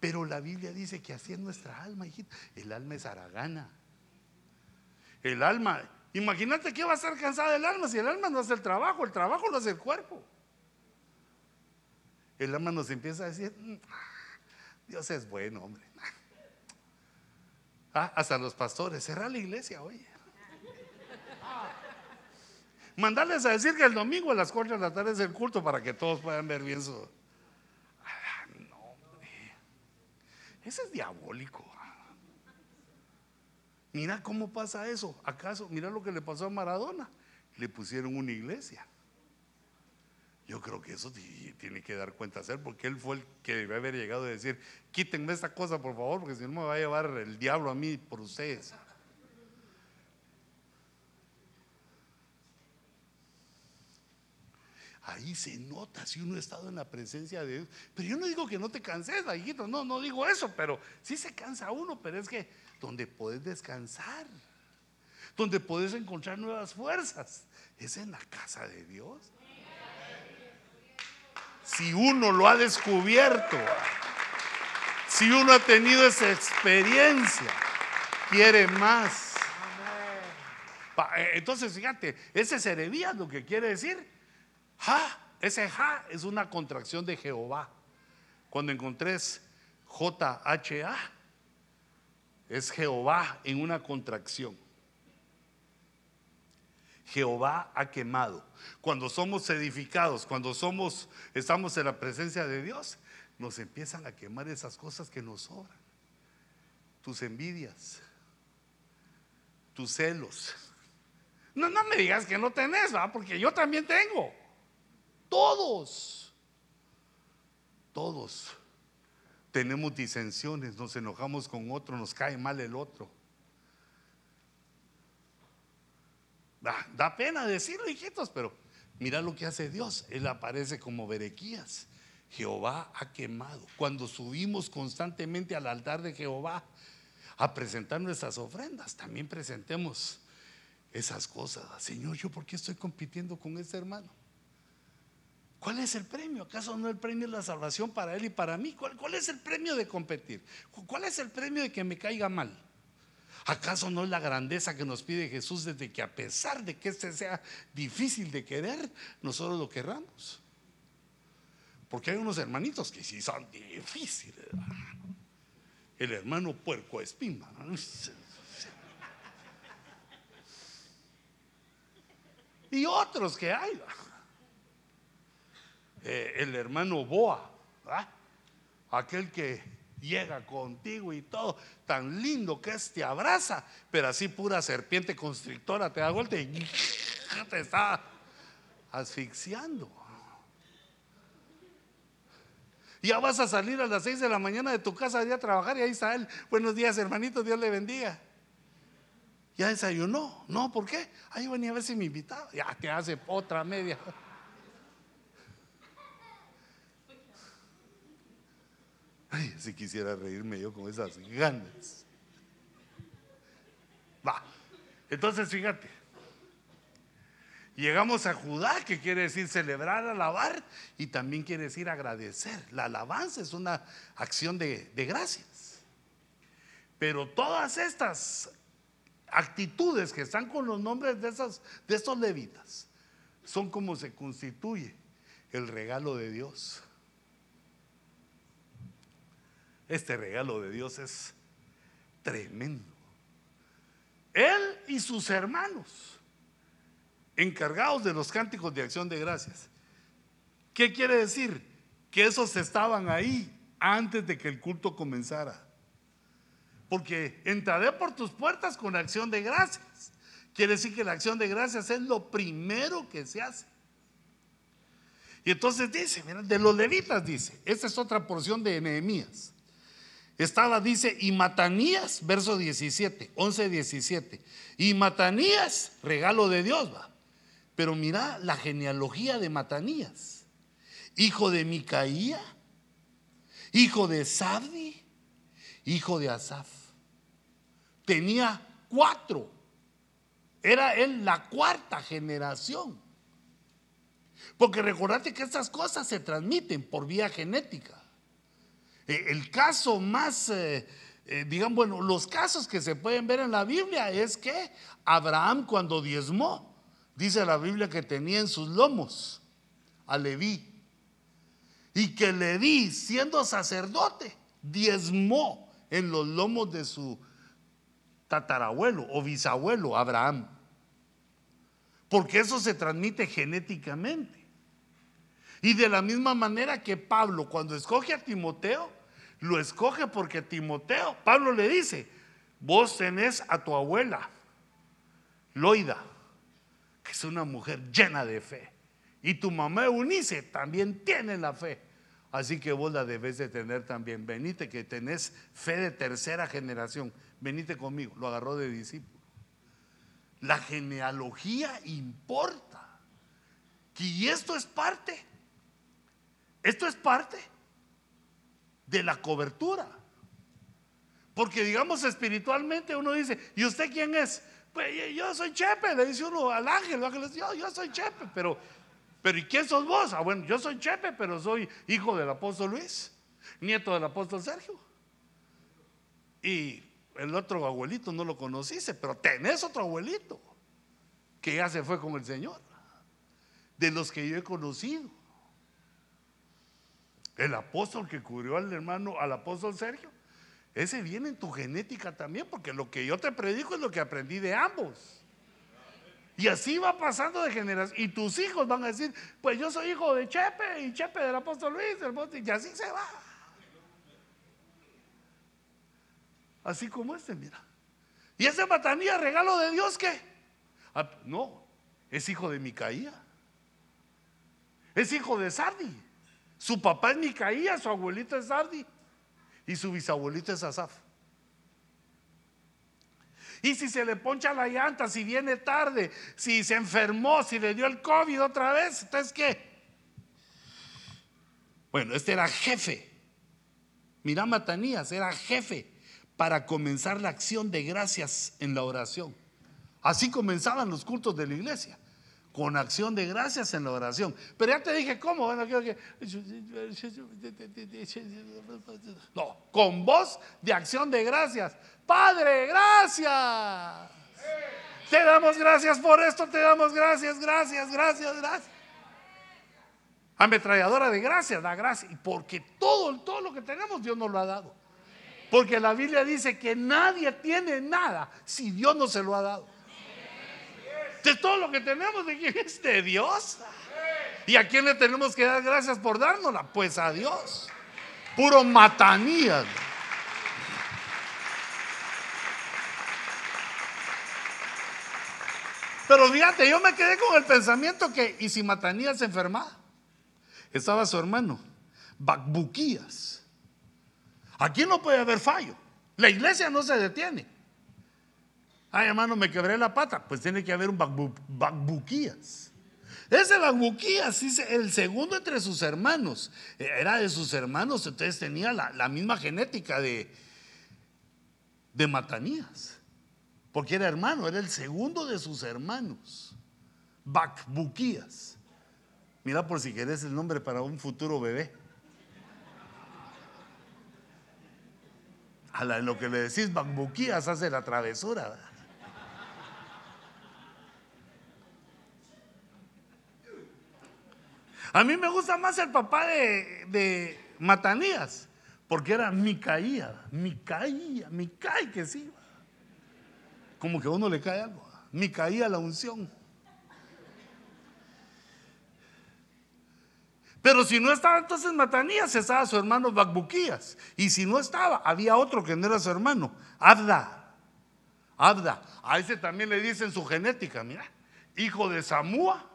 Pero la Biblia dice que así es nuestra alma, hijita. El alma es aragana. El alma, imagínate que va a estar cansada el alma si el alma no hace el trabajo, el trabajo lo hace el cuerpo. El alma nos empieza a decir, mm, Dios es bueno, hombre. <laughs> Ah, hasta los pastores, cerra la iglesia, oye. Mandarles a decir que el domingo a las 4 de la tarde es el culto para que todos puedan ver bien su. Ah. Ese es diabólico. Mira cómo pasa eso. ¿Acaso? Mira lo que le pasó a Maradona. Le pusieron una iglesia. Yo creo que eso tiene que dar cuenta hacer, porque él fue el que debe haber llegado a decir, quítenme esta cosa por favor, porque si no me va a llevar el diablo a mí por ustedes. Ahí se nota si uno ha estado en la presencia de Dios. Pero yo no digo que no te canses, hijito, no, no digo eso, pero sí se cansa uno, pero es que donde puedes descansar, donde puedes encontrar nuevas fuerzas, es en la casa de Dios. Si uno lo ha descubierto, si uno ha tenido esa experiencia, quiere más. Eh, entonces, fíjate, ese Serebías lo que quiere decir Ja, ese ja es una contracción de Jehová. Cuando encontrés J-H-A, es Jehová en una contracción. Jehová ha quemado. Cuando somos edificados, cuando somos, estamos en la presencia de Dios, nos empiezan a quemar esas cosas que nos sobran. Tus envidias, tus celos. No, no me digas que no tenés, va, porque yo también tengo. Todos, todos tenemos disensiones, nos enojamos con otro, nos cae mal el otro. Da, pena decirlo, hijitos, pero mira lo que hace Dios. Él aparece como Berequías. Jehová ha quemado. Cuando subimos constantemente al altar de Jehová a presentar nuestras ofrendas, también presentemos esas cosas. Señor, ¿yo por qué estoy compitiendo con este hermano? ¿Cuál es el premio? ¿Acaso no el premio es la salvación para él y para mí? ¿Cuál, ¿Cuál, es el premio de competir? ¿Cuál es el premio de que me caiga mal? ¿Acaso no es la grandeza que nos pide Jesús desde que a pesar de que este sea difícil de querer, nosotros lo querramos? Porque hay unos hermanitos que sí son difíciles. El hermano puerco espima. <laughs> Y otros que hay. Eh, el hermano Boa, aquel que llega contigo y todo, tan lindo que es, te abraza, pero así pura serpiente constrictora te da vuelta y <laughs> te está asfixiando. Ya vas a salir a las 6 de la mañana de tu casa a trabajar y ahí está él. Buenos días, hermanito, Dios le bendiga. Ya desayunó. No, ¿por qué? Ahí venía a ver si me invitaba. Ya te hace otra media. Si quisiera reírme yo con esas ganas. Va. Entonces, fíjate. Llegamos a Judá, que quiere decir celebrar, alabar, y también quiere decir agradecer. La alabanza es una acción de, de gracias. Pero todas estas actitudes que están con los nombres de, esas, de estos levitas son como se constituye el regalo de Dios. Este regalo de Dios es tremendo. Él y sus hermanos, encargados de los cánticos de acción de gracias. ¿Qué quiere decir? Que esos estaban ahí antes de que el culto comenzara. Porque entraré por tus puertas con acción de gracias. Quiere decir que la acción de gracias es lo primero que se hace. Y entonces dice, mira, de los levitas dice, esta es otra porción de Nehemías. Estaba, dice, y Matanías, verso 17, 11, 17. Y Matanías, regalo de Dios, va. Pero mira la genealogía de Matanías. Hijo de Micaía, hijo de Sabdi, hijo de Asaf. Tenía cuatro. Era él la cuarta generación. Porque recordate que estas cosas se transmiten por vía genética. Eh, el caso más, eh, eh, digamos, bueno, los casos que se pueden ver en la Biblia es que Abraham cuando diezmó, dice la Biblia que tenía en sus lomos a Leví. Y que Leví, siendo sacerdote, diezmó en los lomos de su tatarabuelo o bisabuelo, Abraham. Porque eso se transmite genéticamente. Y de la misma manera que Pablo, cuando escoge a Timoteo, lo escoge porque Timoteo, Pablo le dice, Vos tenés a tu abuela, Loida, que es una mujer llena de fe. Y tu mamá Eunice también tiene la fe. Así que vos la debes de tener también. Venite que tenés fe de tercera generación. Venite conmigo. Lo agarró de discípulo. La genealogía importa. Y esto es parte. Esto es parte de la cobertura. Porque digamos espiritualmente uno dice, ¿y usted quién es? Pues yo soy Chepe, le dice uno al ángel, el ángel dice, yo, yo soy Chepe, pero, pero ¿y quién sos vos? Ah, bueno, yo soy Chepe, pero soy hijo del apóstol Luis, nieto del apóstol Sergio. Y el otro abuelito no lo conociste, pero tenés otro abuelito que ya se fue con el Señor, de los que yo he conocido. El apóstol que cubrió al hermano, al apóstol Sergio, ese viene en tu genética también, porque lo que yo te predico es lo que aprendí de ambos. Y así va pasando de generación. Y tus hijos van a decir, pues yo soy hijo de Chepe y Chepe del apóstol Luis, y así se va. Así como este, mira. ¿Y ese Matanía, regalo de Dios qué? Ah, no, es hijo de Micaía. Es hijo de Sardi. Su papá es Micaía, su abuelito es Sardi y su bisabuelito es Asaf. Y si se le poncha la llanta, si viene tarde, si se enfermó, si le dio el COVID otra vez, entonces ¿qué? Bueno, este era jefe. Mira, Matanías era jefe para comenzar la acción de gracias en la oración. Así comenzaban los cultos de la iglesia con acción de gracias en la oración. Pero ya te dije cómo. Bueno, que... No, con voz de acción de gracias. Padre, gracias. Te damos gracias por esto, te damos gracias, gracias, gracias, gracias. Ametralladora de gracias, da gracias. Porque todo, todo lo que tenemos Dios nos lo ha dado. Porque la Biblia dice que nadie tiene nada si Dios no se lo ha dado. De todo lo que tenemos, ¿de quién es? De Dios. ¿Y a quién le tenemos que dar gracias por dárnosla? Pues a Dios. Puro matanías. Pero fíjate, yo me quedé con el pensamiento que, ¿y si Matanías se enfermaba? Estaba su hermano, Bacbuquías. Aquí no puede haber fallo. La iglesia no se detiene. Ay, hermano, me quebré la pata. Pues tiene que haber un Bacbuquías. Ese Bacbuquías, el segundo entre sus hermanos. Era de sus hermanos, entonces tenía la, misma genética de, de Matanías. Porque era hermano, era el segundo de sus hermanos. Bacbuquías. Mira por si querés el nombre para un futuro bebé. A la, lo que le decís Bacbuquías hace la travesura. A mí me gusta más el papá de, Matanías, porque era Micaía, Micaía, Micaí que sí. Como que a uno le cae algo. Micaía la unción. Pero si no estaba entonces Matanías, estaba su hermano Bacbuquías. Y si no estaba, había otro que no era su hermano, Abda. Abda. A ese también le dicen su genética, mira. Hijo de Samúa,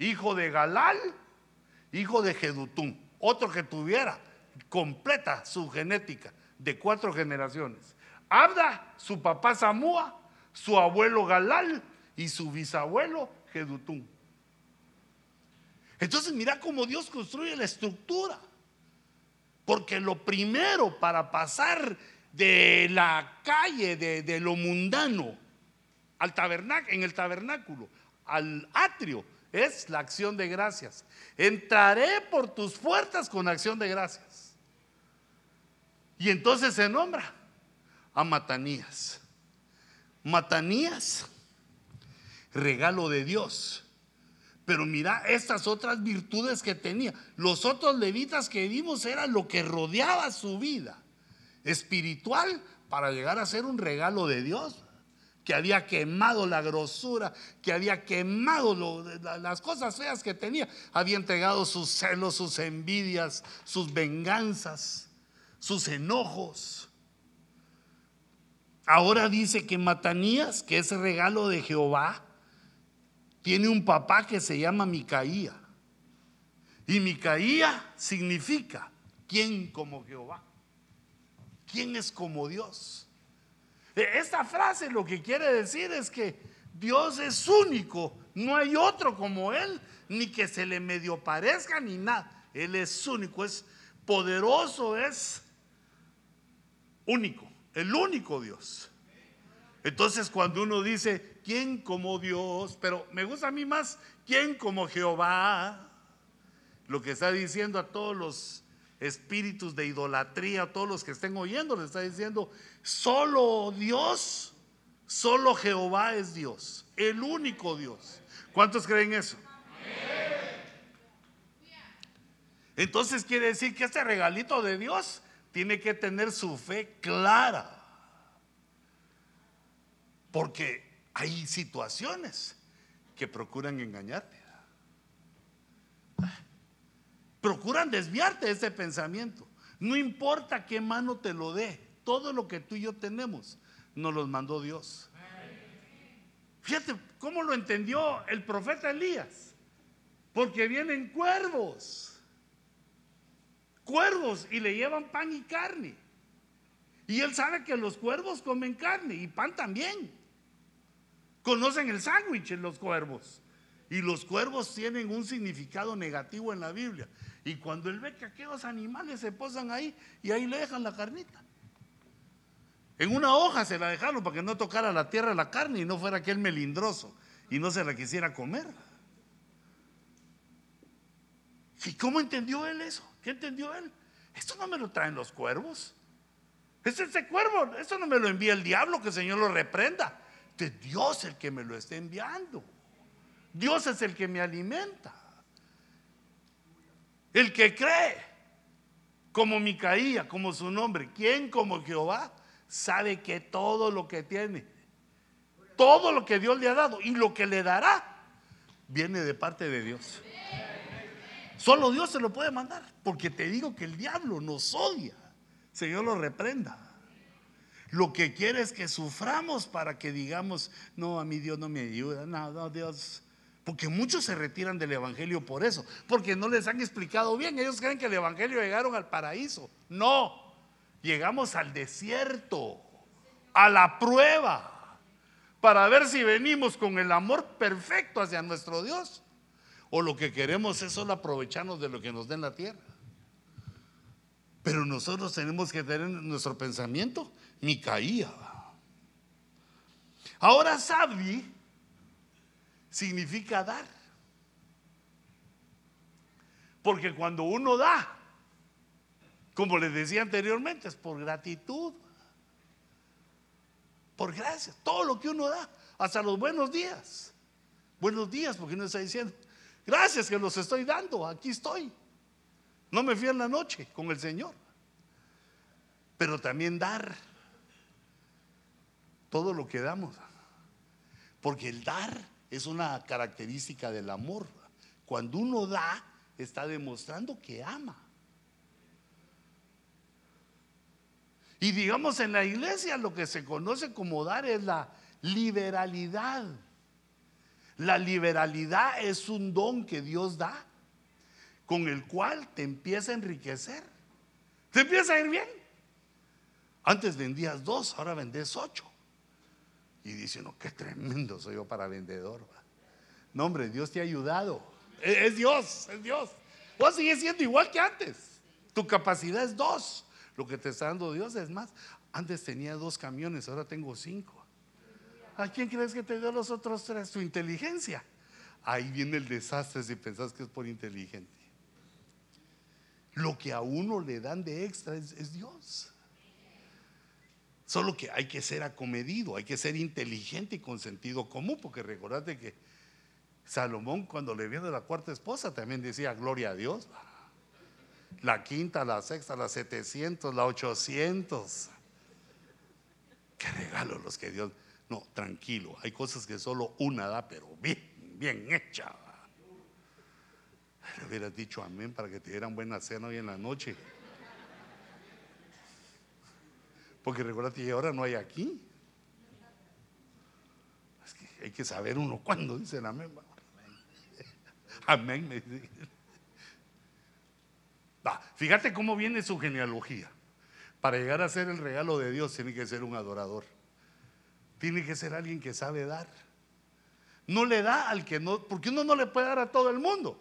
hijo de Galal hijo de Jedutún, otro que tuviera completa su genética de cuatro generaciones. Abda, su papá Samúa, su abuelo Galal y su bisabuelo Jedutún. Entonces mira cómo Dios construye la estructura. Porque lo primero para pasar de la calle, de, lo mundano, al tabernáculo, en el tabernáculo, al atrio, es la acción de gracias. Entraré por tus puertas con acción de gracias. Y entonces se nombra a Matanías. Matanías, regalo de Dios. Pero mira estas otras virtudes que tenía. Los otros levitas que vimos era lo que rodeaba su vida espiritual para llegar a ser un regalo de Dios que había quemado la grosura, que había quemado las cosas feas que tenía, había entregado sus celos, sus envidias, sus venganzas, sus enojos. Ahora dice que Matanías, que es regalo de Jehová, tiene un papá que se llama Micaía. Y Micaía significa, ¿quién como Jehová? ¿Quién es como Dios? E, esta frase lo que quiere decir es que Dios es único, no hay otro como Él, ni que se le medio parezca ni nada. Él es único, es poderoso, es único, el único Dios. Entonces cuando uno dice, ¿quién como Dios? Pero me gusta a mí más, ¿quién como Jehová? Lo que está diciendo a todos los espíritus de idolatría, todos los que estén oyendo, le está diciendo, solo Dios, solo Jehová es Dios, el único Dios. ¿Cuántos creen eso? Entonces quiere decir que este regalito de Dios tiene que tener su fe clara. Porque hay situaciones que procuran engañarte. Procuran desviarte de ese pensamiento. No importa qué mano te lo dé, todo lo que tú y yo tenemos nos los mandó Dios. Fíjate cómo lo entendió el profeta Elías. Porque vienen cuervos. Cuervos y le llevan pan y carne. Y él sabe que los cuervos comen carne y pan también. Conocen el sándwich los cuervos. Y los cuervos tienen un significado negativo en la Biblia. Y cuando él ve que aquellos animales se posan ahí y ahí le dejan la carnita. En una hoja se la dejaron para que no tocara la tierra la carne y no fuera aquel melindroso y no se la quisiera comer. ¿Y cómo entendió él eso? ¿Qué entendió él? Esto no me lo traen los cuervos. Es ese cuervo, esto no me lo envía el diablo, que el Señor lo reprenda. Es Dios el que me lo está enviando. Dios es el que me alimenta. El que cree, como Micaía, como su nombre, ¿quién como Jehová? Sabe que todo lo que tiene, todo lo que Dios le ha dado y lo que le dará, viene de parte de Dios. Solo Dios se lo puede mandar, porque te digo que el diablo nos odia. Señor lo reprenda. Lo que quiere es que suframos para que digamos, no, a mí Dios no me ayuda, no, no, Dios, porque muchos se retiran del Evangelio por eso, porque no les han explicado bien. Ellos creen que el Evangelio llegaron al paraíso. No, llegamos al desierto, a la prueba, para ver si venimos con el amor perfecto hacia nuestro Dios o lo que queremos es solo aprovecharnos de lo que nos den la tierra. Pero nosotros tenemos que tener nuestro pensamiento Micaía. Ahora Sabdi significa dar. Porque cuando uno da, como les decía anteriormente, es por gratitud, por gracias, todo lo que uno da, hasta los buenos días. Buenos días, porque uno está diciendo, gracias que los estoy dando, aquí estoy. No me fui en la noche con el Señor. Pero también dar todo lo que damos. Porque el dar es una característica del amor. Cuando uno da, está demostrando que ama. Y digamos en la iglesia lo que se conoce como dar es la liberalidad. La liberalidad es un don que Dios da con el cual te empieza a enriquecer. Te empieza a ir bien. Antes vendías dos, ahora vendes ocho. Y dice no, qué tremendo soy yo para vendedor. No, hombre, Dios te ha ayudado. Es, Dios, es Dios. Vos sigues siendo igual que antes. Tu capacidad es dos. Lo que te está dando Dios es más. Antes tenía dos camiones, ahora tengo cinco. ¿A quién crees que te dio los otros tres? Tu inteligencia. Ahí viene el desastre si pensás que es por inteligente. Lo que a uno le dan de extra es Dios. Solo que hay que ser acomedido, hay que ser inteligente y con sentido común, porque recordate que Salomón cuando le vio de la cuarta esposa también decía gloria a Dios. La quinta, la sexta, la 700, la 800. Qué regalo los que Dios... No, tranquilo, hay cosas que solo una da, pero bien, bien hecha. Le hubieras dicho amén para que te dieran buena cena hoy en la noche. Porque recuerda que ahora no hay aquí. hay que saber uno <laughs> cuándo dicen amén. Amén. Me fíjate cómo viene su genealogía. Para llegar a ser el regalo de Dios tiene que ser un adorador. Tiene que ser alguien que sabe dar. No le da al que no, porque uno no le puede dar a todo el mundo.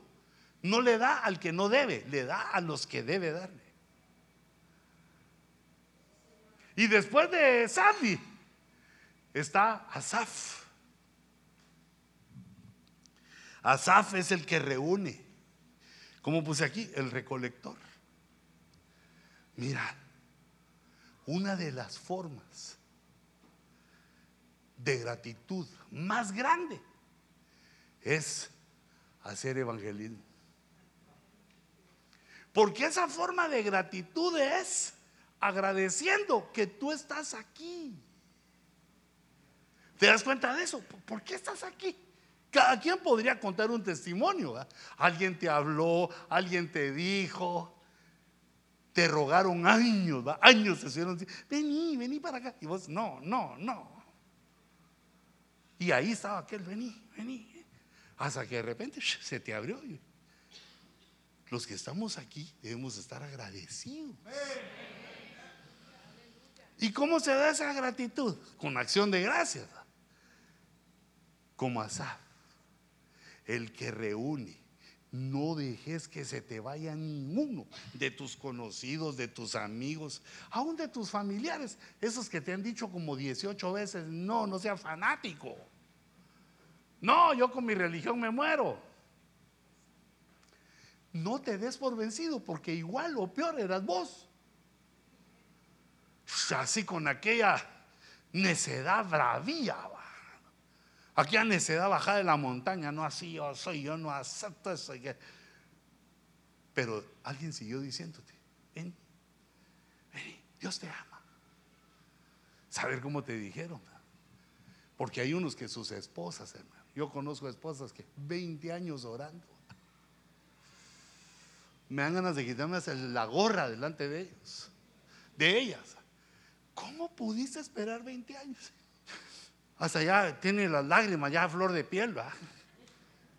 No le da al que no debe, le da a los que debe darle. Y después de Safi está Asaf. Asaf es el que reúne. Como puse aquí, el recolector. Mira, una de las formas de gratitud más grande es hacer evangelismo. Porque esa forma de gratitud es agradeciendo que tú estás aquí. ¿Te das cuenta de eso? ¿Por qué estás aquí? Cada quien podría contar un testimonio. Alguien te habló, alguien te dijo, te rogaron años, años te hicieron, vení, vení para acá. Y vos, no, no, no. Y ahí estaba aquel, vení, vení. Hasta que de repente se te abrió. Los que estamos aquí debemos estar agradecidos. ¿Y cómo se da esa gratitud? Con acción de gracias. Como Asaf, el que reúne. No dejes que se te vaya ninguno de tus conocidos, de tus amigos, aún de tus familiares, esos que te han dicho como 18 veces, no, no sea fanático. No, yo con mi religión me muero. No te des por vencido porque igual o peor eras vos. Así con aquella necedad bravía. Aquella necedad bajada de la montaña. No así yo soy, yo no acepto eso. Pero alguien siguió diciéndote, ven, ven, Dios te ama. Saber cómo te dijeron. Porque hay unos que sus esposas, hermano. Yo conozco esposas que 20 años orando. Me dan ganas de quitarme la gorra delante de ellos, de ellas. ¿Cómo pudiste esperar 20 años? <laughs> Hasta ya tiene las lágrimas ya flor de piel, ¿va?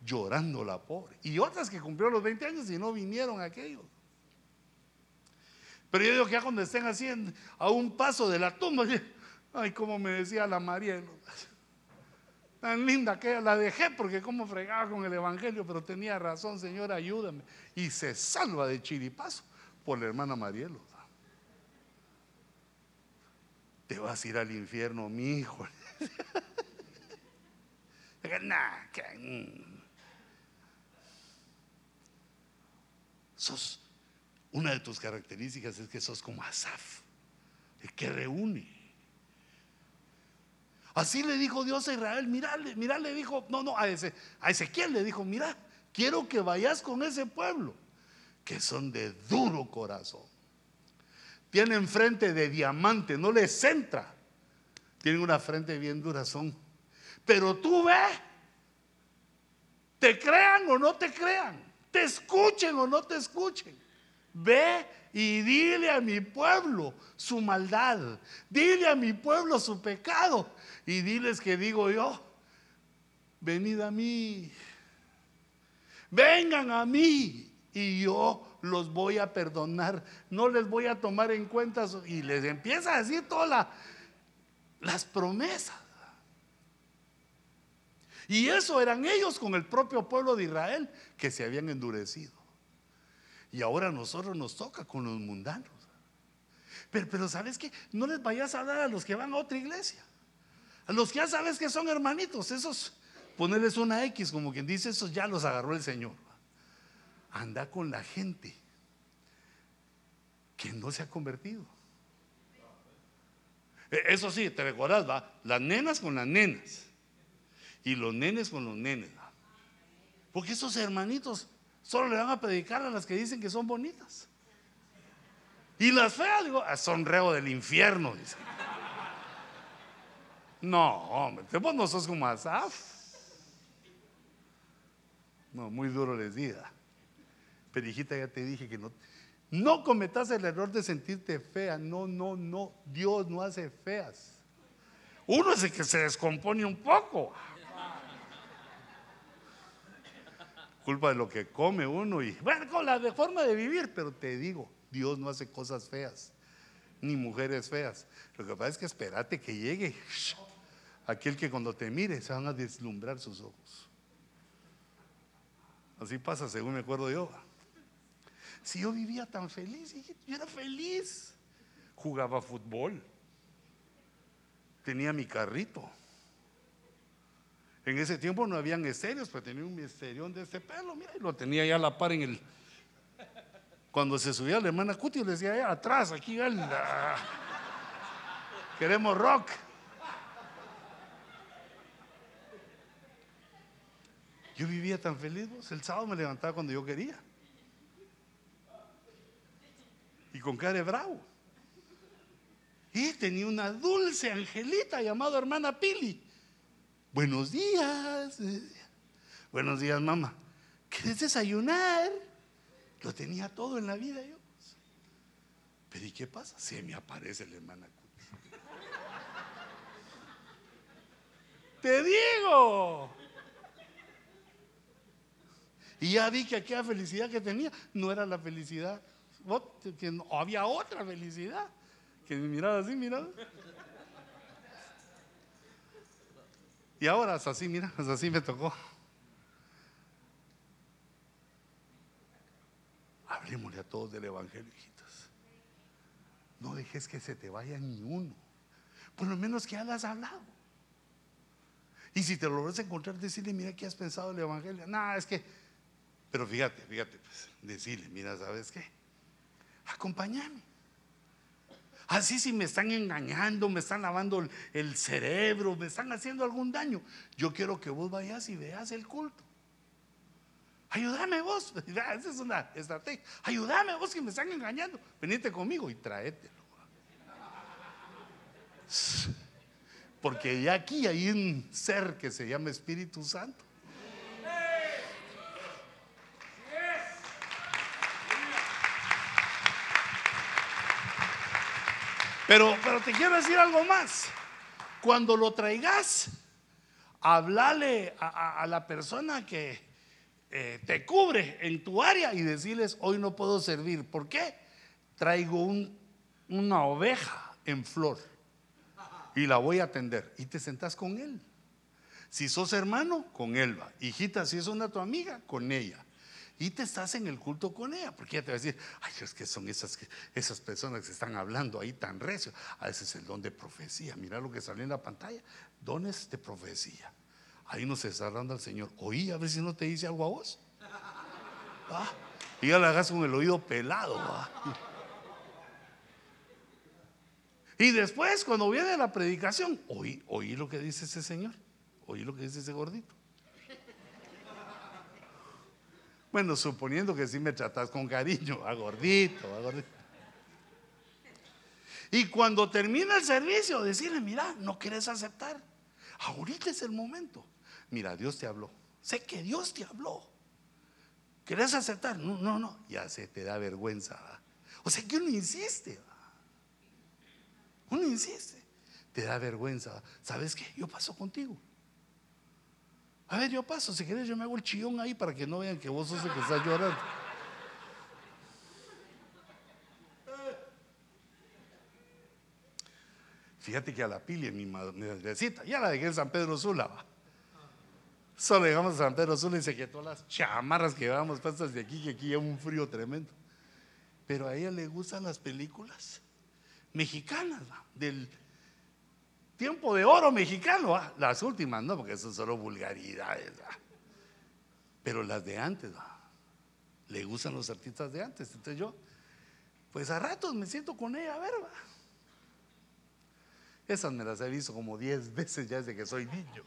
Llorando la pobre. Y otras que cumplió los 20 años y no vinieron aquellos. Pero yo digo que ya cuando estén así a un paso de la tumba, ay, como me decía la María, tan linda que la dejé porque como fregaba con el Evangelio, pero tenía razón, Señor, ayúdame. Y se salva de chiripazo por la hermana Marielo te vas a ir al infierno, mi hijo. <laughs> Mm. sos, una de tus características es que sos como Asaf, el que reúne. Así le dijo Dios a Israel, mira, mira, le dijo, no, no, a, ese, a Ezequiel le dijo, mira, quiero que vayas con ese pueblo, que son de duro corazón. Tienen frente de diamante, no les entra. Tienen una frente bien dura, son. Pero tú ve, te crean o no te crean, te escuchen o no te escuchen. Ve y dile a mi pueblo su maldad, dile a mi pueblo su pecado y diles que digo yo, venid a mí, vengan a mí y yo los voy a perdonar, no les voy a tomar en cuenta. Y les empieza a decir todas las promesas. Y eso eran ellos con el propio pueblo de Israel que se habían endurecido. Y ahora a nosotros nos toca con los mundanos. Pero, pero ¿sabes qué? No les vayas a hablar a los que van a otra iglesia. A los que ya sabes que son hermanitos, esos, ponerles una X, como quien dice, esos ya los agarró el Señor anda con la gente que no se ha convertido. E, eso sí, te recuerdas, va, las nenas con las nenas y los nenes con los nenes. Porque esos hermanitos solo le van a predicar a las que dicen que son bonitas. Y las feas, digo, a sonreo del infierno, dice. No, hombre, vos no sos como Asaf. No, muy duro les diga. Pero hijita, ya te dije que no. No cometas el error de sentirte fea. No, no, no. Dios no hace feas. Uno es el que se descompone un poco. Culpa de lo que come uno y bueno, con la de forma de vivir, pero te digo, Dios no hace cosas feas, ni mujeres feas. Lo que pasa es que espérate que llegue aquel que cuando te mire se van a deslumbrar sus ojos. Así pasa, según me acuerdo yo. Si yo vivía tan feliz, yo era feliz. Jugaba fútbol. Tenía mi carrito. En ese tiempo no habían estéreos, pero tenía un misterión de este pelo, mira, y lo tenía ya a la par en el. Cuando se subía la hermana Cuti, le decía, allá atrás, aquí, <laughs> queremos rock. Yo vivía tan feliz, el sábado me levantaba cuando yo quería. Y con cara de bravo. Y tenía una dulce angelita llamada hermana Pili. Buenos días. Buenos días, mamá. ¿Quieres desayunar? Lo tenía todo en la vida yo. Pero ¿y qué pasa? Se me aparece la hermana Te digo. Y ya vi que aquella felicidad que tenía no era la felicidad, había otra felicidad. Que me miraba así, miraba. Y ahora es así, mira, es así me tocó. Hablemosle a todos del Evangelio, hijitas. No dejes que se te vaya ni uno. Por lo menos que ya lo has hablado. Y si te lo a encontrar, decirle, mira, ¿qué has pensado del Evangelio? Nada, es que, pero fíjate, fíjate, pues, decirle, mira, ¿sabes qué? Acompáñame. Así si me están engañando, me están lavando el cerebro, me están haciendo algún daño, yo quiero que vos vayas y veas el culto. Ayúdame vos, <laughs> esa es una estrategia. Ayúdame vos que me están engañando. Venite conmigo y tráetelo. <laughs> Porque ya aquí hay un ser que se llama Espíritu Santo. Pero, pero te quiero decir algo más. Cuando lo traigas, hablale a, la persona que eh, te cubre en tu área y decirles, hoy no puedo servir. ¿Por qué? Traigo una oveja en flor y la voy a atender. Y te sentás con él. Si sos hermano, con él va. Hijita, si es una tu amiga, con ella y te estás en el culto con ella, porque ella te va a decir, ay, es que son esas, esas personas que están hablando ahí tan recio. A veces es el don de profecía, mira lo que sale en la pantalla, dones de profecía. Ahí nos está dando al Señor. Oí, a ver si no te dice algo a vos. Y ya la hagas con el oído pelado. Y después, cuando viene la predicación, oí, oí lo que dice ese Señor, oí lo que dice ese gordito. Bueno, suponiendo que sí me tratas con cariño, a gordito, gordito. Y cuando termina el servicio, decirle, mira, no quieres aceptar. Ahorita es el momento. Mira, Dios te habló. Sé que Dios te habló. ¿Quieres aceptar? No, no, no. Ya se te da vergüenza. O sea que uno insiste. Uno insiste. Te da vergüenza. ¿Sabes qué? Yo paso contigo. A ver, yo paso, si quieres yo me hago el chillón ahí para que no vean que vos sos el que estás llorando. Fíjate que a la pili en mi madrecita, ya la dejé en San Pedro Sula. Solo llegamos a San Pedro Sula y se quitó las chamarras que llevábamos puestas de aquí, que aquí hay un frío tremendo. Pero a ella le gustan las películas mexicanas, del tiempo de oro mexicano, ¿ah? las últimas, no, porque son solo vulgaridades. ¿ah? Pero las de antes, ¿ah? le gustan los artistas de antes. Entonces yo, pues a ratos me siento con ella, a ver, Esas me las he visto como 10 <laughs> veces ya desde que soy niño.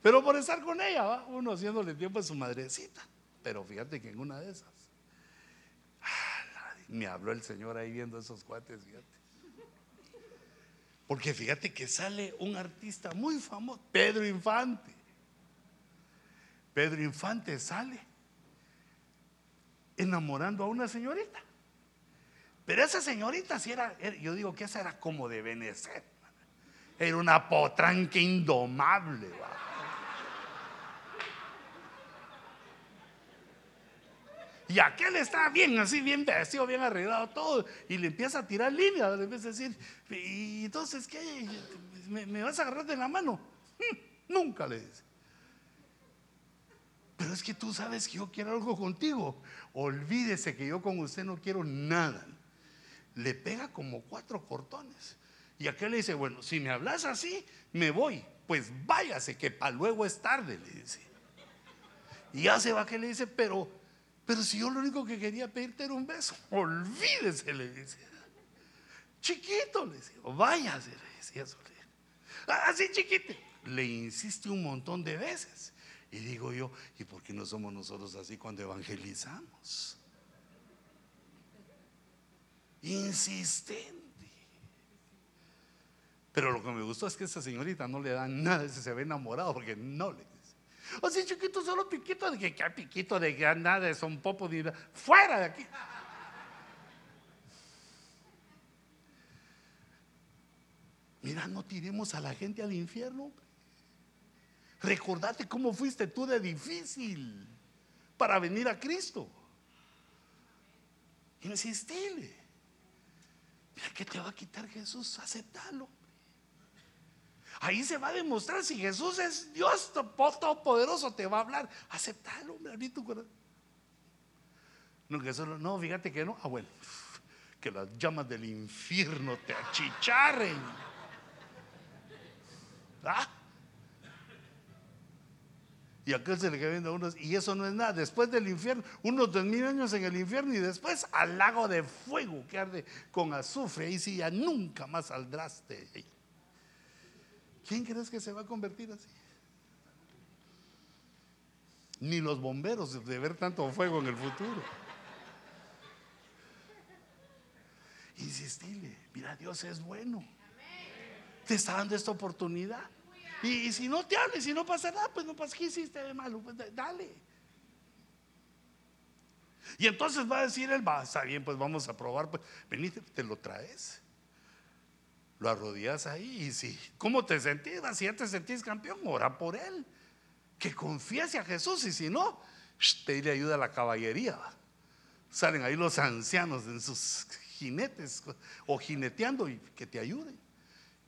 Pero por estar con ella, uno haciéndole tiempo a su madrecita. Pero fíjate que en una de esas, me habló el Señor ahí viendo esos cuates, fíjate. Porque fíjate que sale un artista muy famoso, Pedro Infante. Pedro Infante sale enamorando a una señorita. Pero esa señorita, si era, yo digo que esa era como de Benecer. Era una potranca indomable. Y aquel está bien, así, bien vestido, bien arreglado, todo. Y le empieza a tirar línea, le empieza a decir, ¿y entonces qué? ¿Me, vas a agarrar de la mano? Mm, nunca le dice. Pero es que tú sabes que yo quiero algo contigo. Olvídese que yo con usted no quiero nada. Le pega como cuatro cortones. Y aquel le dice, bueno, si me hablas así, me voy. Pues váyase, que para luego es tarde, le dice. Y ya se va que le dice, pero, pero si yo lo único que quería pedirte era un beso, <laughs> olvídese, le dice. Chiquito, le dice, váyase, le decía Así chiquito. Le insiste un montón de veces. Y digo yo, ¿y por qué no somos nosotros así cuando evangelizamos? Insistente. Pero lo que me gustó es que esa señorita no le da nada, se ve enamorado porque no le. O sea, chiquito, solo piquito de que, que piquito de nada, son popo, ni fuera de aquí. Mira, no tiremos a la gente al infierno. Recordate cómo fuiste tú de difícil para venir a Cristo. Insistile. Mira, ¿qué te va a quitar Jesús? Aceptalo. Ahí se va a demostrar si Jesús es Dios todopoderoso, te va a hablar. Aceptalo, hombre, tu corazón. No, que solo, no, fíjate que no. Ah, bueno, <laughs> que las llamas del infierno te achicharren. ¿Ah? Y aquel se le queda viendo a unos, y eso no es nada. Después del infierno, unos dos mil años en el infierno y después al lago de fuego que arde con azufre. Ahí sí ya nunca más saldrás de ahí. ¿Quién crees que se va a convertir así? Ni los bomberos de ver tanto fuego en el futuro. Insistile, mira, Dios es bueno. Te está dando esta oportunidad. Y, si no te hables, si no pasa nada, pues no pasa, ¿qué hiciste de malo? Pues dale. Y entonces va a decir él, va, está bien, pues vamos a probar, pues venite, te lo traes. Lo arrodillas ahí y si, ¿cómo te sentís? Si ya te sentís campeón, ora por él. Que confiese a Jesús y si no, pedirle ayuda a la caballería. Salen ahí los ancianos en sus jinetes o jineteando y que te ayuden.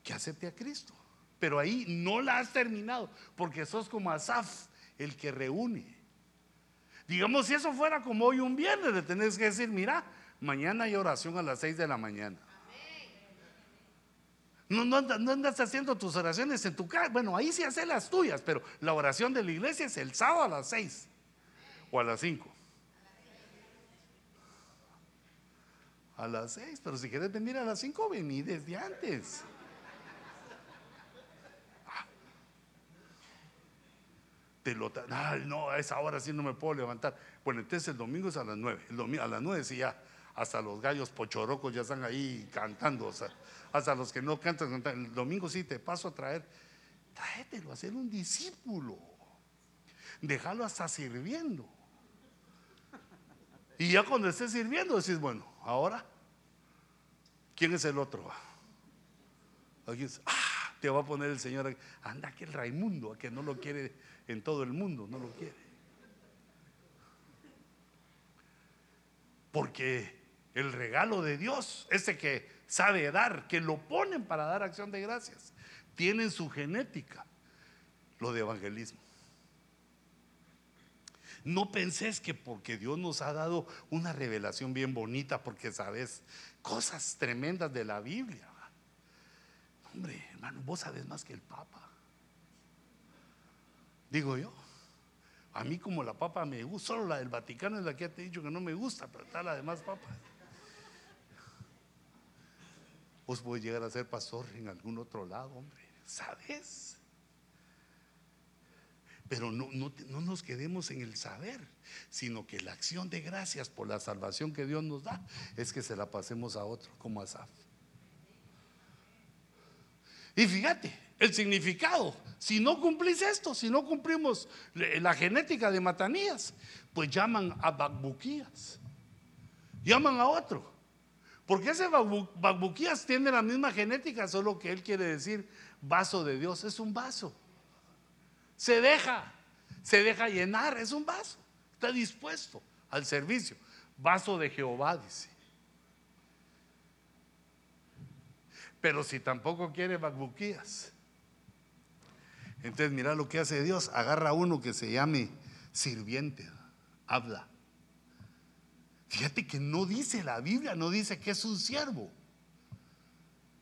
Que acepte a Cristo. Pero ahí no la has terminado, porque sos como Asaf, el que reúne. Digamos, si eso fuera como hoy un viernes, le tenés que decir, mira, mañana hay oración a las 6 de la mañana. No, no, andas, haciendo tus oraciones en tu casa. Bueno, ahí sí haces las tuyas, pero la oración de la iglesia es el sábado a las 6 o a las 5. A las 6, pero si quieres venir a las 5, vení desde antes. no, a esa hora sí no me puedo levantar. Bueno, entonces el domingo es a las nueve. A las nueve sí ya, hasta los gallos pochorocos ya están ahí cantando. O sea, hasta los que no cantan, el domingo sí te paso a traer. Tráetelo a ser un discípulo. Déjalo hasta sirviendo. Y ya cuando estés sirviendo decís, bueno, ahora, ¿quién es el otro? Aquí ah, te va a poner el Señor, anda que el Raimundo, a que no lo quiere en todo el mundo, no lo quiere. Porque el regalo de Dios, ese que sabe dar, que lo ponen para dar acción de gracias, tienen su genética, lo de evangelismo. No pensés que porque Dios nos ha dado una revelación bien bonita, porque sabes cosas tremendas de la Biblia. Hombre, hermano, vos sabes más que el Papa. Digo yo. A mí como la papa me gusta, solo la del Vaticano es la que te he dicho que no me gusta, pero está la demás papa. Vos podés llegar a ser pastor en algún otro lado, hombre. ¿Sabes? Pero no, no, no, nos quedemos en el saber, sino que la acción de gracias por la salvación que Dios nos da es que se la pasemos a otro, como a Asaf. Y fíjate, el significado. Si no cumplís esto, si no cumplimos la genética de Matanías, pues llaman a Bakbuquías. Llaman a otro. Porque ese Bakbuquías tiene la misma genética, solo que él quiere decir vaso de Dios. Es un vaso. Se deja, se deja llenar, es un vaso. Está dispuesto al servicio. Vaso de Jehová, dice. Pero si tampoco quiere bacbuquías. Entonces mira lo que hace Dios. Agarra a uno que se llame sirviente. Habla. Fíjate que no dice la Biblia, no dice que es un siervo,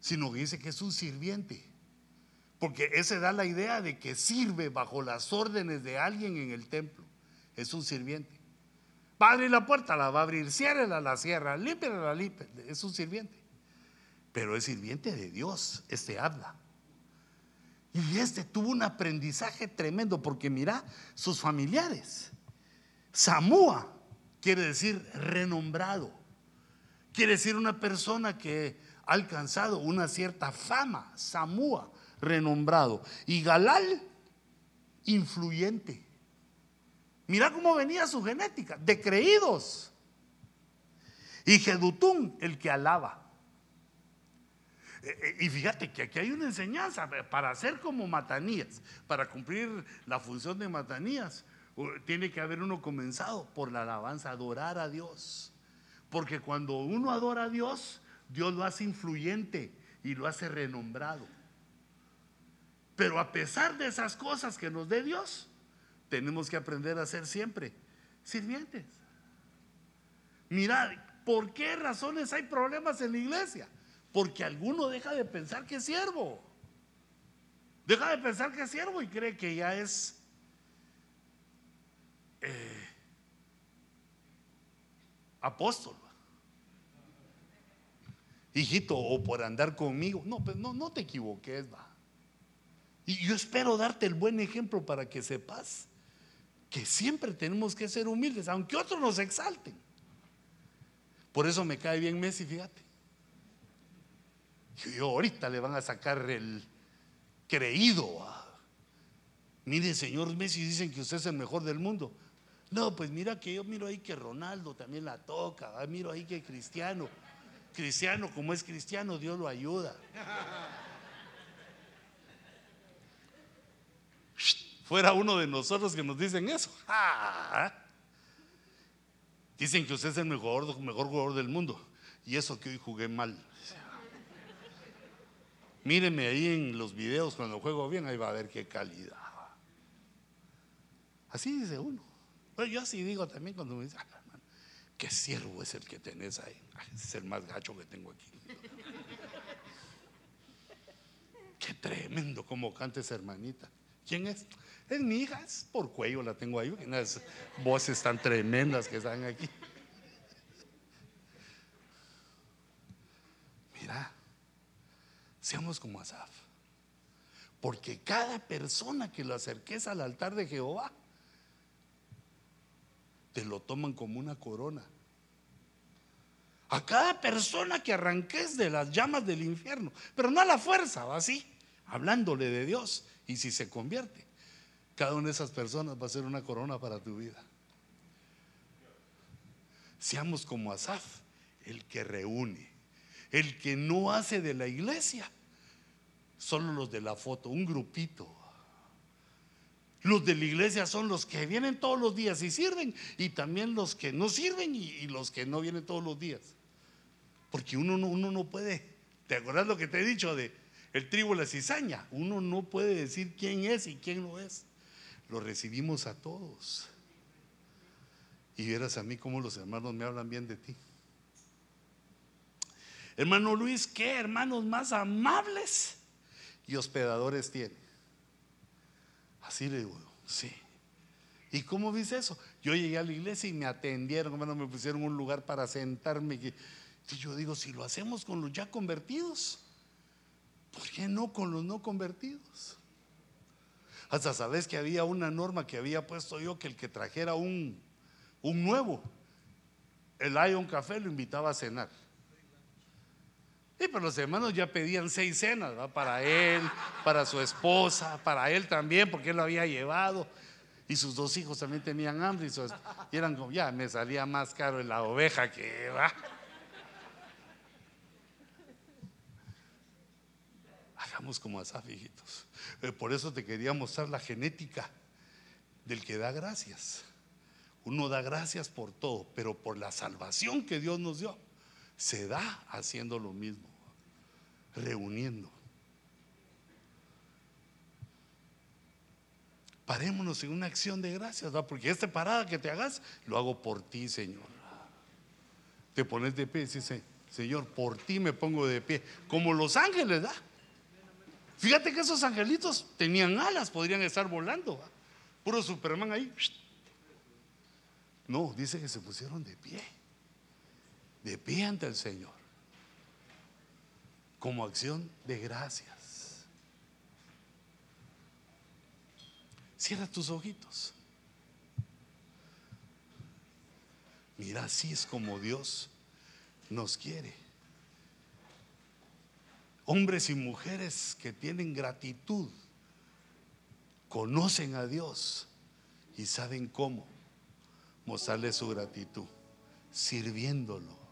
sino que dice que es un sirviente. Porque ese da la idea de que sirve bajo las órdenes de alguien en el templo. Es un sirviente. Va a abrir la puerta, la va a abrir, ciérrela, la cierra, límpela, la limpia. Es un sirviente. Pero es sirviente de Dios. Este habla. Y este tuvo un aprendizaje tremendo porque mira, sus familiares. Samúa quiere decir renombrado. Quiere decir una persona que ha alcanzado una cierta fama. Samúa renombrado. Y Galal, influyente. Mira cómo venía su genética, de creídos. Y Jedutún, el que alaba. E, e, y fíjate que aquí hay una enseñanza para ser como Matanías, para cumplir la función de Matanías, tiene que haber uno comenzado por la alabanza, adorar a Dios. Porque cuando uno adora a Dios, Dios lo hace influyente y lo hace renombrado. Pero a pesar de esas cosas que nos dé Dios, tenemos que aprender a ser siempre sirvientes. Mirad, ¿por qué razones hay problemas en la iglesia? Porque alguno deja de pensar que es siervo. Deja de pensar que es siervo y cree que ya es eh, apóstol. Hijito, o por andar conmigo. No, pues no, no te equivoques, va. Y yo espero darte el buen ejemplo para que sepas que siempre tenemos que ser humildes, aunque otros nos exalten. Por eso me cae bien Messi, fíjate. Yo ahorita le van a sacar el creído. Mire, señor Messi, dicen que usted es el mejor del mundo. No, pues mira que yo miro ahí que Ronaldo también la toca. Miro ahí que Cristiano. Cristiano, como es cristiano, Dios lo ayuda. <laughs> fuera uno de nosotros que nos dicen eso. <laughs> Ah. Dicen que usted es el mejor, mejor jugador del mundo. Y eso que hoy jugué mal. Míreme ahí en los videos cuando juego bien, ahí va a ver qué calidad. Así dice uno. Yo así digo también cuando me dicen, ah, qué siervo es el que tenés ahí. es el más gacho que tengo aquí. qué tremendo como canta esa hermanita. ¿Quién es? Es mi hija, es por cuello la tengo ahí. Unas voces tan tremendas que están aquí. Mira, seamos como Asaf. Porque cada persona que lo acerques al altar de Jehová, te lo toman como una corona. A cada persona que arranques de las llamas del infierno, pero no a la fuerza, va así, hablándole de Dios. Y si se convierte, cada una de esas personas va a ser una corona para tu vida. Seamos como Asaf, el que reúne, el que no hace de la iglesia solo los de la foto, un grupito. Los de la iglesia son los que vienen todos los días y sirven, y también los que no sirven y, los que no vienen todos los días. Porque uno no, uno no puede. ¿Te acuerdas lo que te he dicho de el tribu la cizaña? Uno no puede decir quién es y quién no es lo recibimos a todos. Y vieras a mí cómo los hermanos me hablan bien de ti. Hermano Luis, ¿qué hermanos más amables y hospedadores tiene? Así le digo, sí. ¿Y cómo dice eso? Yo llegué a la iglesia y me atendieron, hermano, me pusieron un lugar para sentarme. Y yo digo, si lo hacemos con los ya convertidos, ¿por qué no con los no convertidos? Hasta sabes que había una norma que había puesto yo que el que trajera un, un nuevo, el Lion Café lo invitaba a cenar. Y pero los hermanos ya pedían seis cenas, para él, para su esposa, para él también, porque él lo había llevado. Y sus dos hijos también tenían hambre. Y, eran como, ya me salía más caro en la oveja que va. Hagamos como Asaf, hijitos. Eh, por eso te quería mostrar la genética del que da gracias. Uno da gracias por todo, pero por la salvación que Dios nos dio, se da haciendo lo mismo, reuniendo. Parémonos en una acción de gracias, porque esta parada que te hagas, lo hago por ti, Señor. Te pones de pie y dices, Señor, por ti me pongo de pie, como los ángeles, ¿da? Fíjate que esos angelitos tenían alas, podrían estar volando. Puro Superman ahí. No, dice que se pusieron de pie. De pie ante el Señor. Como acción de gracias. Cierra tus ojitos. Mira, así es como Dios nos quiere. Hombres y mujeres que tienen gratitud, conocen a Dios y saben cómo mostrarle su gratitud, sirviéndolo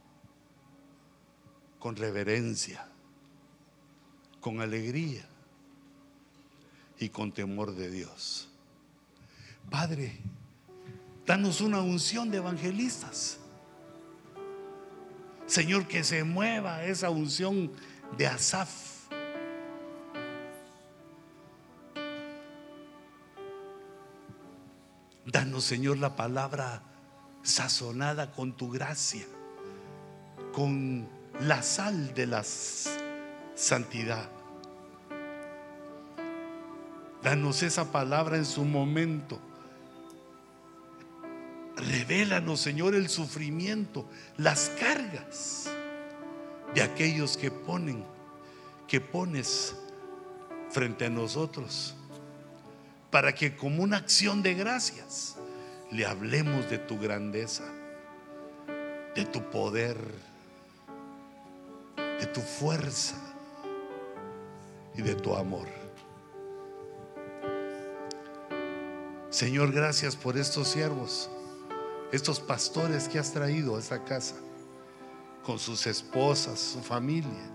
con reverencia, con alegría y con temor de Dios. Padre, danos una unción de evangelistas. Señor, que se mueva esa unción de Asaf. Danos, Señor, la palabra sazonada con tu gracia, con la sal de la santidad. Danos esa palabra en su momento. Revélanos, Señor, el sufrimiento, las cargas de aquellos que ponen, que pones frente a nosotros, para que como una acción de gracias le hablemos de tu grandeza, de tu poder, de tu fuerza y de tu amor. Señor, gracias por estos siervos, estos pastores que has traído a esta casa con sus esposas, su familia.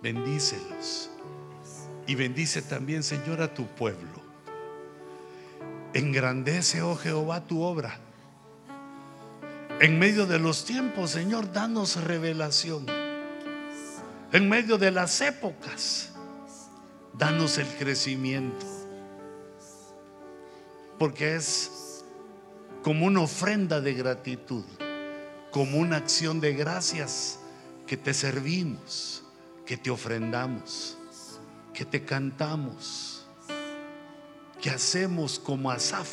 Bendícelos. Y bendice también, Señor, a tu pueblo. Engrandece, oh Jehová, tu obra. En medio de los tiempos, Señor, danos revelación. En medio de las épocas, danos el crecimiento. Porque es como una ofrenda de gratitud como una acción de gracias que te servimos, que te ofrendamos, que te cantamos, que hacemos como Asaf,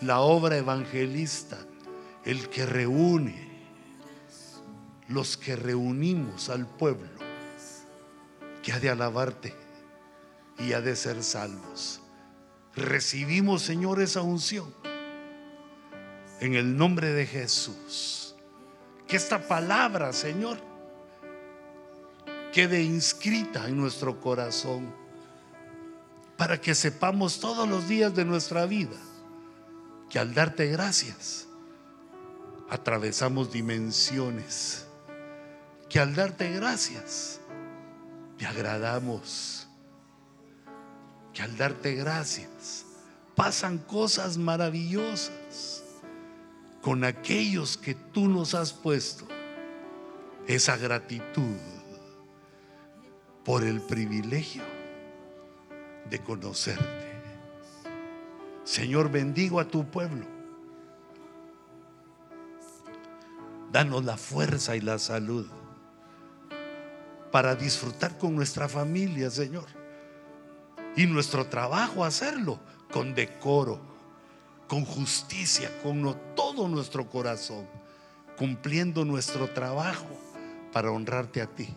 la obra evangelista, el que reúne, los que reunimos al pueblo, que ha de alabarte y ha de ser salvos. Recibimos, Señor, esa unción en el nombre de Jesús que esta palabra, Señor, quede inscrita en nuestro corazón para que sepamos todos los días de nuestra vida que al darte gracias atravesamos dimensiones, que al darte gracias te agradamos, que al darte gracias pasan cosas maravillosas con aquellos que tú nos has puesto esa gratitud por el privilegio de conocerte. Señor, bendigo a tu pueblo. Danos la fuerza y la salud para disfrutar con nuestra familia, Señor. Y nuestro trabajo hacerlo con decoro, con justicia, con todo nuestro corazón, cumpliendo nuestro trabajo para honrarte a ti.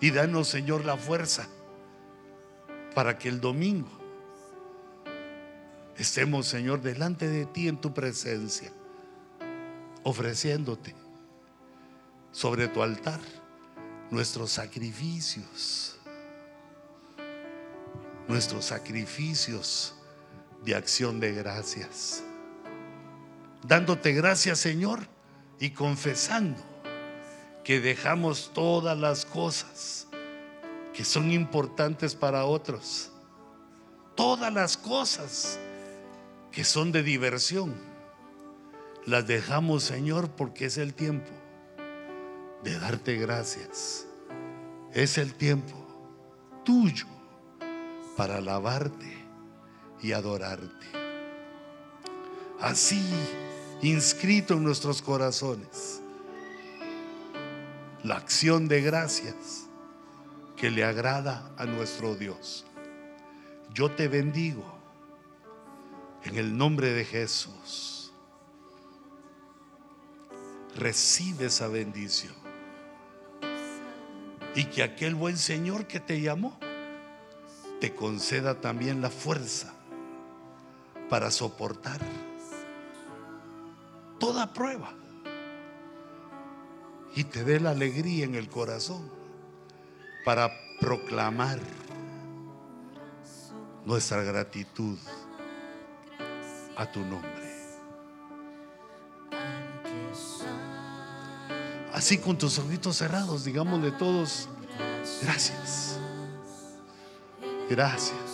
Y danos, Señor, la fuerza para que el domingo estemos, Señor, delante de ti en tu presencia, ofreciéndote sobre tu altar nuestros sacrificios, nuestros sacrificios de acción de gracias. Dándote gracias, Señor, y confesando que dejamos todas las cosas que son importantes para otros. Todas las cosas que son de diversión, las dejamos, Señor, porque es el tiempo de darte gracias. Es el tiempo tuyo para alabarte y adorarte. Así, inscrito en nuestros corazones, la acción de gracias que le agrada a nuestro Dios. Yo te bendigo en el nombre de Jesús. Recibe esa bendición. Y que aquel buen Señor que te llamó te conceda también la fuerza para soportar toda prueba y te dé la alegría en el corazón para proclamar nuestra gratitud a tu nombre. Así con tus ojitos cerrados, digámosle todos, gracias. Gracias.